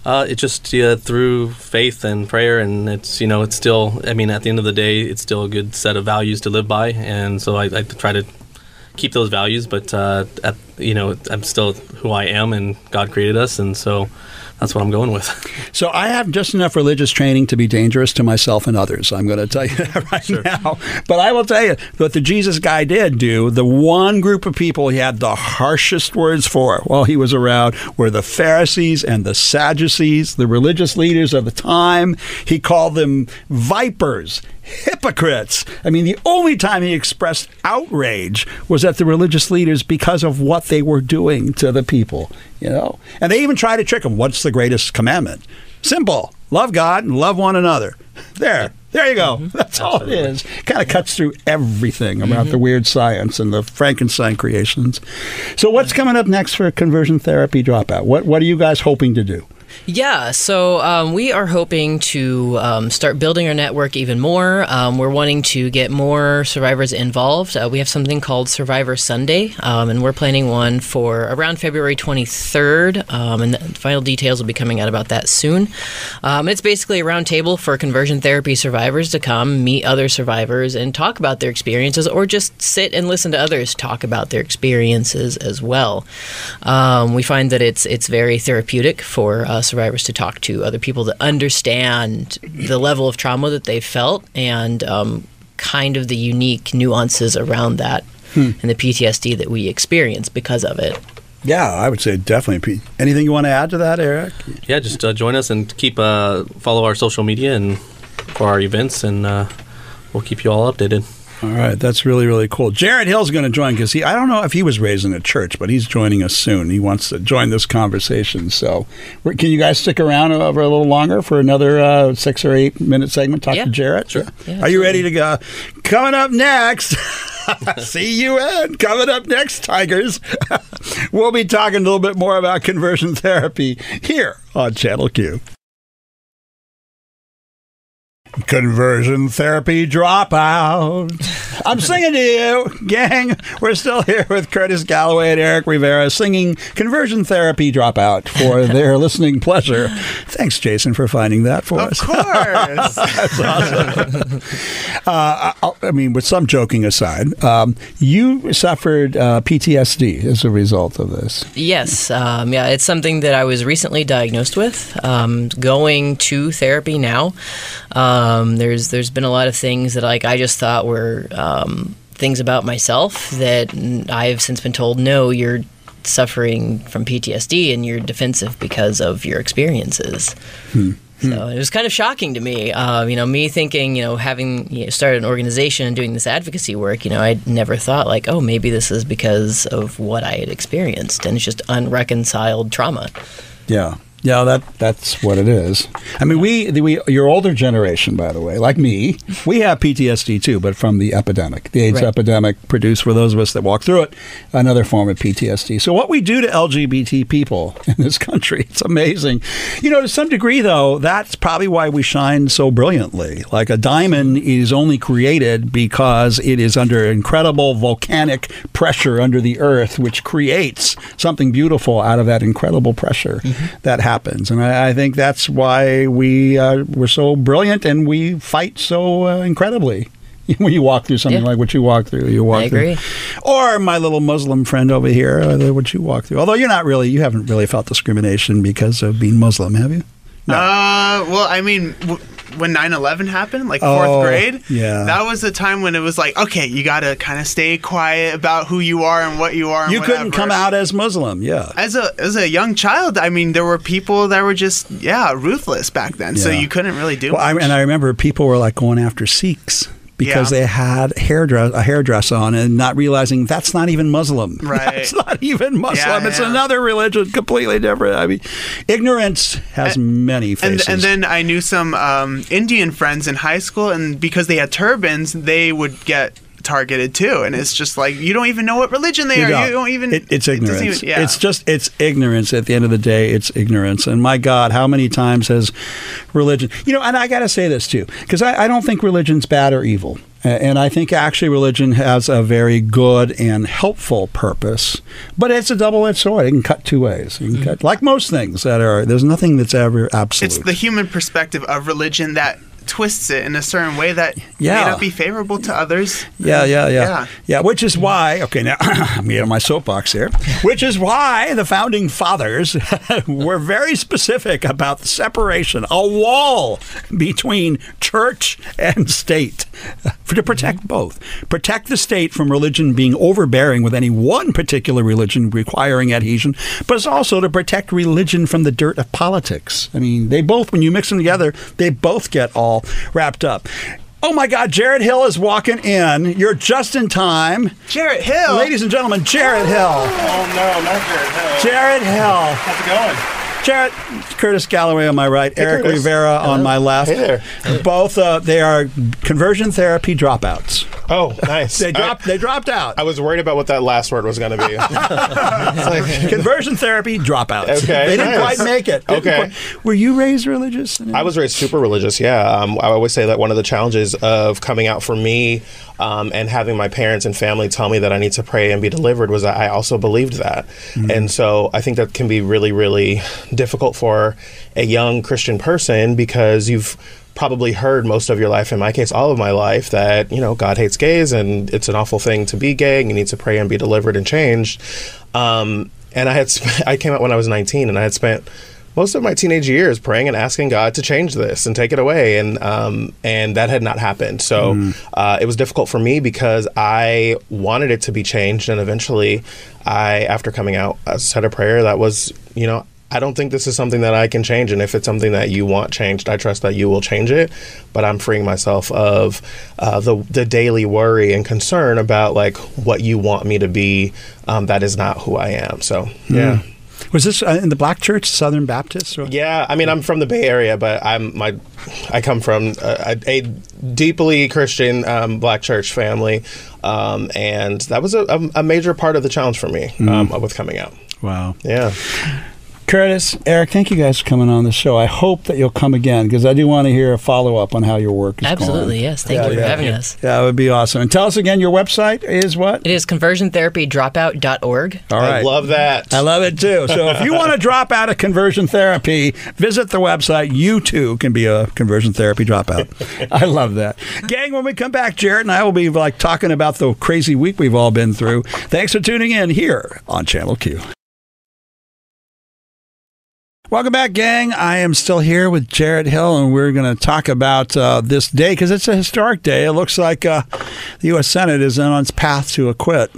Uh, it just uh, through faith and prayer, and it's you know it's still. I mean, at the end of the day, it's still a good set of values to live by, and so I, I try to keep those values. But uh, at, you know, I'm still who I am, and God created us, and so that's what I'm going with. So I have just enough religious training to be dangerous to myself and others. I'm going to tell you that right now. But I will tell you what the Jesus guy did do. The one group of people he had the harshest words for while he was around were the Pharisees and the Sadducees, the religious leaders of the time. He called them vipers. Hypocrites. I mean, the only time he expressed outrage was at the religious leaders because of what they were doing to the people, you know? And they even tried to trick him. What's the greatest commandment? Simple. Love God and love one another. There. There you go. Mm-hmm. That's all it is. Kind of cuts through everything about mm-hmm. the weird science and the Frankenstein creations. So, what's coming up next for conversion therapy dropout? What What are you guys hoping to do? Yeah, so um, we are hoping to um, start building our network even more. Um, we're wanting to get more survivors involved. Uh, we have something called Survivor Sunday, um, and we're planning one for around February 23rd. Um, and the final details will be coming out about that soon. Um, it's basically a roundtable for conversion therapy survivors to come meet other survivors and talk about their experiences, or just sit and listen to others talk about their experiences as well. We find that it's it's very therapeutic for uh, survivors to talk to other people that understand the level of trauma that they felt and um, kind of the unique nuances around that Hmm. and the PTSD that we experience because of it. Yeah, I would say definitely. Anything you want to add to that, Eric? Yeah, just uh, join us and keep uh, follow our social media and for our events, and uh, we'll keep you all updated. All right, that's really really cool. Jared Hill's going to join because he I don't know if he was raised in a church, but he's joining us soon. He wants to join this conversation. So, can you guys stick around over a little longer for another uh, six or eight minute segment? Talk Yeah. to Jared. Sure. Yeah, Are you ready to go? Coming up next. See you in. Coming up next, Tigers. we'll be talking a little bit more about conversion therapy here on Channel Q. Conversion therapy dropout. I'm singing to you, gang. We're still here with Curtis Galloway and Eric Rivera singing Conversion Therapy Dropout for their listening pleasure. Thanks, Jason, for finding that for Of us. Of course. That's awesome. uh, I, I mean, with some joking aside, um, you suffered uh, PTSD as a result of this. Yes, um, yeah, it's something that I was recently diagnosed with. Um, going to therapy now, um, there's there's been a lot of things that like I just thought were um, things about myself that I've since been told no, you're suffering from PTSD and you're defensive because of your experiences. Hmm. So it was kind of shocking to me. Uh, you know, me thinking, you know, having you know, started an organization and doing this advocacy work, you know, I never thought like, oh, maybe this is because of what I had experienced, and it's just unreconciled trauma. Yeah. Yeah, that that's what it is. I mean, we the, we your older generation, by the way, like me, we have PTSD too, but from the epidemic, the AIDS Right. epidemic produced for those of us that walk through it another form of PTSD. So what we do to LGBT people in this country, it's amazing. You know, to some degree, though, that's probably why we shine so brilliantly. Like a diamond is only created because it is under incredible volcanic pressure under the earth, which creates something beautiful out of that incredible pressure mm-hmm. that happens. And I, I think that's why we uh, we're so brilliant and we fight so uh, incredibly. When you walk through something Yeah. like what you walk through, you walk I through. agree. Or my little Muslim friend over here, uh, what you walk through. Although you're not really, you haven't really felt discrimination because of being Muslim, have you? Uh, well, I mean, w- when 9/11 happened, like Oh, fourth grade, yeah. that was the time when it was like, okay, you got to kind of stay quiet about who you are and what you are. And You couldn't come out as Muslim, yeah. As a as a young child, I mean, there were people that were just yeah ruthless back then, so you couldn't really do. Well, I, and I remember people were like going after Sikhs because Yeah. they had hairdress, a hairdress on and not realizing that's not even Muslim. Right. That's not even Muslim. Yeah, it's yeah. another religion, completely different. I mean, ignorance has many and, faces. and then I knew some um, Indian friends in high school, and because they had turbans, they would get targeted too. And it's just like you don't even know what religion they You are. don't. You don't even. It, it's it ignorance. even- yeah. It's just it's ignorance. At the end of the day, it's ignorance. And my God, how many times has religion? You know, and I got to say this too, because I, I don't think religion's bad or evil. And I think actually religion has a very good and helpful purpose, but it's a double-edged sword. It can cut two ways. It can mm-hmm. cut, like most things that are. There's nothing that's ever absolute. it's the human perspective of religion that twists it in a certain way that Yeah. may not be favorable to others. Yeah, yeah, yeah, Yeah. yeah. Which is why, okay, now I'm getting on my soapbox here. Which is why the founding fathers were very specific about the separation, a wall between church and state, for, to protect both. Protect the state from religion being overbearing with any one particular religion requiring adhesion, but it's also to protect religion from the dirt of politics. I mean, they both, when you mix them together, they both get all wrapped up. Oh my God, Jared Hill is walking in. You're just in time. Jared Hill. Ladies and gentlemen, Jared Hill. Oh no, not Jared Hill. Jared Hill. How's it going? Jared, Curtis Galloway on my right, Hey, Eric Curtis. Rivera on my left. Hey there. Both, uh, they are conversion therapy dropouts. Oh, nice. They dropped. they dropped out. I was worried about what that last word was going to be. Conversion therapy dropouts. Okay, they didn't nice. quite make it. Didn't Okay. quite- Were you raised religious? I was raised super religious. Yeah, um, I always say that one of the challenges of coming out for me um, and having my parents and family tell me that I need to pray and be delivered was that I also believed that, Mm-hmm. and so I think that can be really, really difficult for a young Christian person because you've probably heard most of your life in my case all of my life that you know god hates gays and it's an awful thing to be gay and you need to pray and be delivered and changed um, and i had sp- i came out when i was 19 and i had spent most of my teenage years praying and asking God to change this and take it away, and um, and that had not happened. So uh, it was difficult for me because I wanted it to be changed, and eventually, I after coming out, I said a prayer that was, you know. I don't think this is something that I can change, and if it's something that you want changed, I trust that you will change it. But I'm freeing myself of uh, the the daily worry and concern about like what you want me to be. Um, that is not who I am. So yeah. Was this uh, in the Black Church, Southern Baptist? Or? Yeah, I mean, I'm from the Bay Area, but I'm my, I come from a, a deeply Christian um, Black church family, um, and that was a, a, a major part of the challenge for me um, with coming out. Wow. Yeah. Curtis, Eric, thank you guys for coming on the show. I hope that you'll come again because I do want to hear a follow up on how your work is going. Absolutely, yes. Thank you for having us. Yeah, it would be awesome. And tell us again, your website is what? It is conversiontherapydropout.org. All right. love that. I love it too. So if you want to drop out of conversion therapy, visit the website. You too can be a conversion therapy dropout. I love that. Gang, when we come back, Jared and I will be like talking about the crazy week we've all been through. Thanks for tuning in here on Channel Q. Welcome back, gang. I am still here with Jared Hill, and we're going to talk about uh, this day because it's a historic day. It looks like uh, the U.S. Senate is on its path to acquit.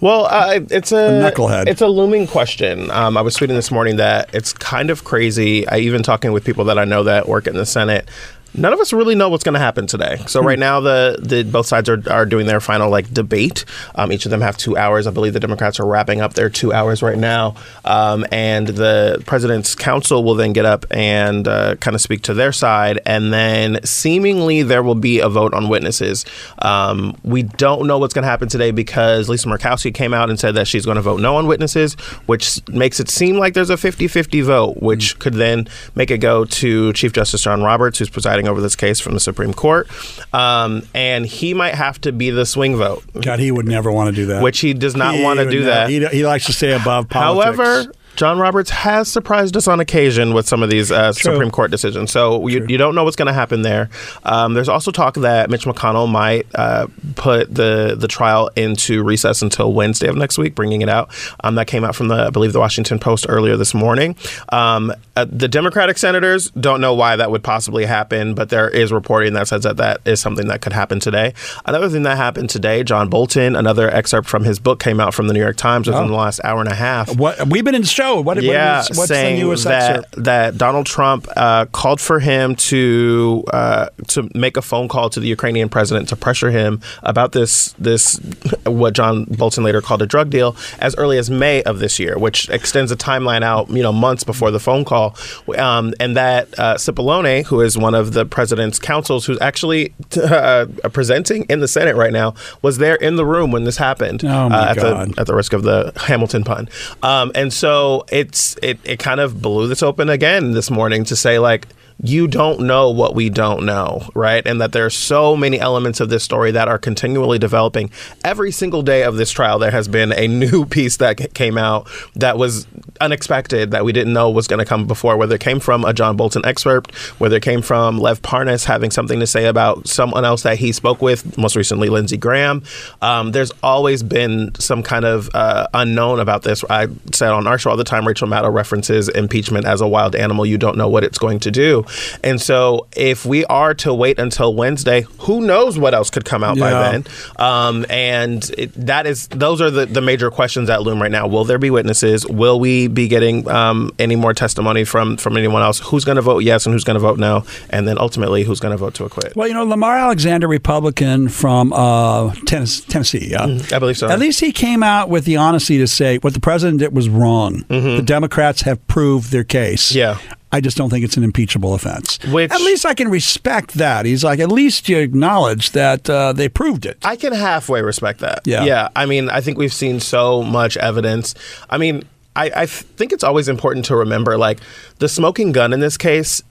Well, uh, it's a, A knucklehead. It's a looming question. Um, I was tweeting this morning that it's kind of crazy. I even talking with people that I know that work in the Senate. None of us really know what's going to happen today. So right now, the, the both sides are, are doing their final like debate. Um, each of them have two hours. I believe the Democrats are wrapping up their two hours right now, um, and the president's counsel will then get up and uh, kind of speak to their side, and then seemingly there will be a vote on witnesses. Um, we don't know what's going to happen today because Lisa Murkowski came out and said that she's going to vote no on witnesses, which makes it seem like there's a 50-50 vote, which could then make it go to Chief Justice John Roberts, who's presiding over this case from the Supreme Court, um, and he might have to be the swing vote. God, he would never want to do that. Which he does not want to do never- that. He, he likes to stay above politics. However, John Roberts has surprised us on occasion with some of these uh, Supreme Court decisions. So you, you don't know what's going to happen there. Um, there's also talk that Mitch McConnell might uh, put the the trial into recess until Wednesday of next week, bringing it out. Um, that came out from the I believe the Washington Post earlier this morning. Um, uh, the Democratic senators don't know why that would possibly happen, but there is reporting that says that that is something that could happen today. Another thing that happened today, John Bolton, another excerpt from his book came out from the New York Times within Oh. the last hour and a half. What we've been in the show. What, yeah, what is, what's the saying newest that excerpt? that Donald Trump uh, called for him to uh, to make a phone call to the Ukrainian president to pressure him about this this what John Bolton later called a drug deal as early as May of this year, which extends the timeline out you know months before the phone call, um, and that uh, Cipollone, who is one of the president's counsels, who's actually uh, presenting in the Senate right now, was there in the room when this happened Oh, my uh, at God. the at the risk of the Hamilton pun. Um, and so it's it, it kind of blew this open again this morning to say like you don't know what we don't know, right? And that there are so many elements of this story that are continually developing. Every single day of this trial, there has been a new piece that came out that was unexpected that we didn't know was going to come before, whether it came from a John Bolton excerpt, whether it came from Lev Parnas having something to say about someone else that he spoke with, most recently Lindsey Graham. Um, there's always been some kind of uh, unknown about this. I said on our show all the time, Rachel Maddow references impeachment as a wild animal. You don't know what it's going to do. And so if we are to wait until Wednesday, who knows what else could come out by then? Um, and it, that is those are the, the major questions that loom right now. Will there be witnesses? Will we be getting um, any more testimony from from anyone else? Who's going to vote yes and who's going to vote no? And then ultimately, who's going to vote to acquit? Well, you know, Lamar Alexander, Republican from uh, Tennes- Tennessee, yeah. Mm-hmm. I believe so. At least he came out with the honesty to say what the president did was wrong. The Democrats have proved their case. Mm-hmm. Yeah. I just don't think it's an impeachable offense. Which- at least I can respect that. He's like, at least you acknowledge that uh, they proved it. I can halfway respect that. Yeah. Yeah. I mean, I think we've seen so much evidence. I mean, I, I think it's always important to remember like the smoking gun in this case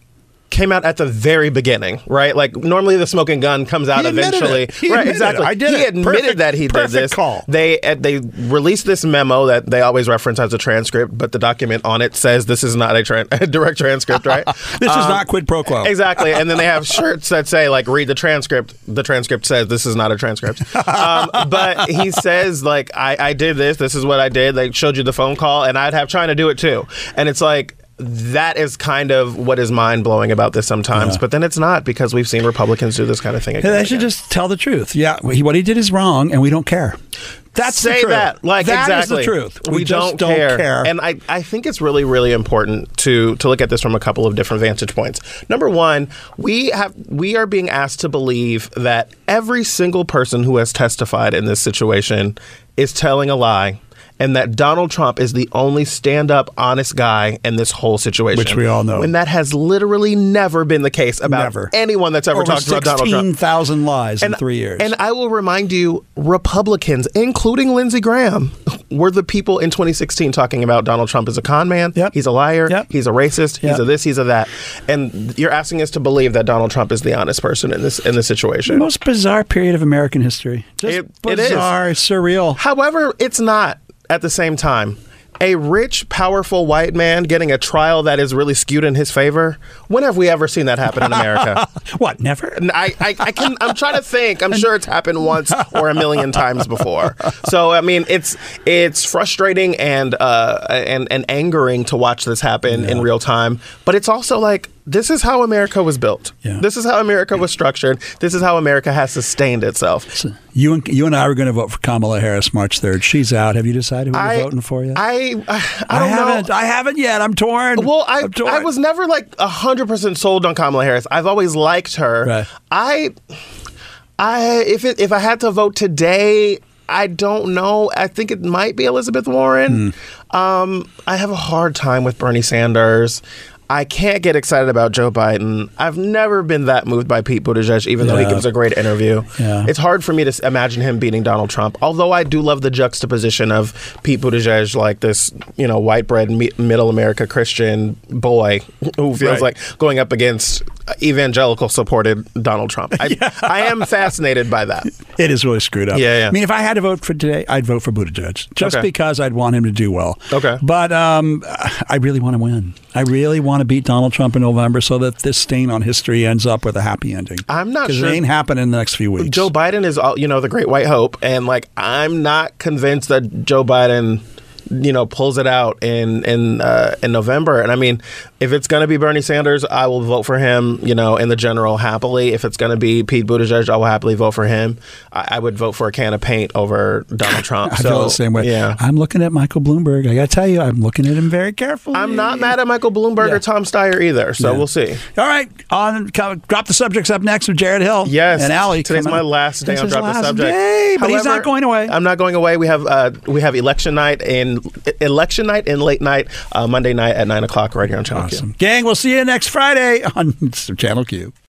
came out at the very beginning, right? Like normally the smoking gun comes out eventually. right, admitted it. exactly. I did he it. admitted Perfect- that he did this. call. They uh, they released this memo that they always reference as a transcript, but the document on it says this is not a, tran- a direct transcript, right? This is Um, not quid pro quo. Exactly. And then they have shirts that say, like, read the transcript. The transcript says this is not a transcript. Um, but he says, like, I, I did this. This is what I did. They showed you the phone call, and I'd have trying to do it too. And it's like, that is kind of what is mind blowing about this sometimes. Yeah. But then it's not because we've seen Republicans do this kind of thing again. they should just tell the truth. Yeah, what he did is wrong, and we don't care. That's the say truth. that like That is exactly the truth. We, We just don't, don't care. care. and I, I think it's really really important to to look at this from a couple of different vantage points. Number one, we have we are being asked to believe that every single person who has testified in this situation is telling a lie. And that Donald Trump is the only stand up, honest guy in this whole situation. Which we all know. When that has literally never been the case about Never. anyone that's ever Over talked about Donald Trump. sixteen thousand lies in three years. And I will remind you, Republicans, including Lindsey Graham, were the people in 2016 talking about Donald Trump as a con man. He's a liar. Yep. He's a racist. He's a this. He's a that. And you're asking us to believe that Donald Trump is the honest person in this in this situation. most bizarre period of American history. Just It- it is. bizarre, surreal. However, it's not at the same time. A rich, powerful white man getting a trial that is really skewed in his favor. When have we ever seen that happen in America? what? Never. I, I, I can. I'm trying to think. I'm sure it's happened once or a million times before. So I mean, it's it's frustrating and uh and and angering to watch this happen in real time. But it's also like this is how America was built. This is how America was structured. This is how America has sustained itself. You and you and I were going to vote for Kamala Harris March third. She's out. Have you decided who I- you're voting for yet? I I, I don't haven't. know. I haven't yet. I'm torn. Well, I torn. I was never like hundred percent sold on Kamala Harris. I've always liked her. I I if it if I had to vote today, I don't know. I think it might be Elizabeth Warren. Um, I have a hard time with Bernie Sanders. I can't get excited about Joe Biden. I've never been that moved by Pete Buttigieg, even though he gives a great interview. Yeah. It's hard for me to imagine him beating Donald Trump. Although I do love the juxtaposition of Pete Buttigieg, like this, you know, white bread, middle America Christian boy who feels Right. like going up against evangelical supported Donald Trump. I, I am fascinated by that. It is really screwed up. Yeah, yeah. I mean, if I had to vote for today, I'd vote for Buttigieg just Okay. because I'd want him to do well. Okay. But um, I really want to win. I really want to beat Donald Trump in November so that this stain on history ends up with a happy ending. I'm not because sure- it ain't happening in the next few weeks. Joe Biden is, all- you know, the great white hope, and like I'm not convinced that Joe Biden, you know, pulls it out in in uh, in November. And I mean, if it's going to be Bernie Sanders, I will vote for him. You know, in the general happily. If it's going to be Pete Buttigieg, I will happily vote for him. I, I would vote for a can of paint over Donald Trump. I so feel the same way. Yeah. I'm looking at Michael Bloomberg. I got to tell you, I'm looking at him very carefully. I'm not mad at Michael Bloomberg or Tom Steyer either, so Yeah. we'll see. All right, on come- drop the subjects up next with Jared Hill. Yes, and Allie. Today's my last day This on Drop the Subject. day, but he's not going away. I'm not going away. We have uh, we have election night and election night and late night uh, Monday night at nine o'clock right here on Channel Q. Gang, we'll see you next Friday on Channel Q.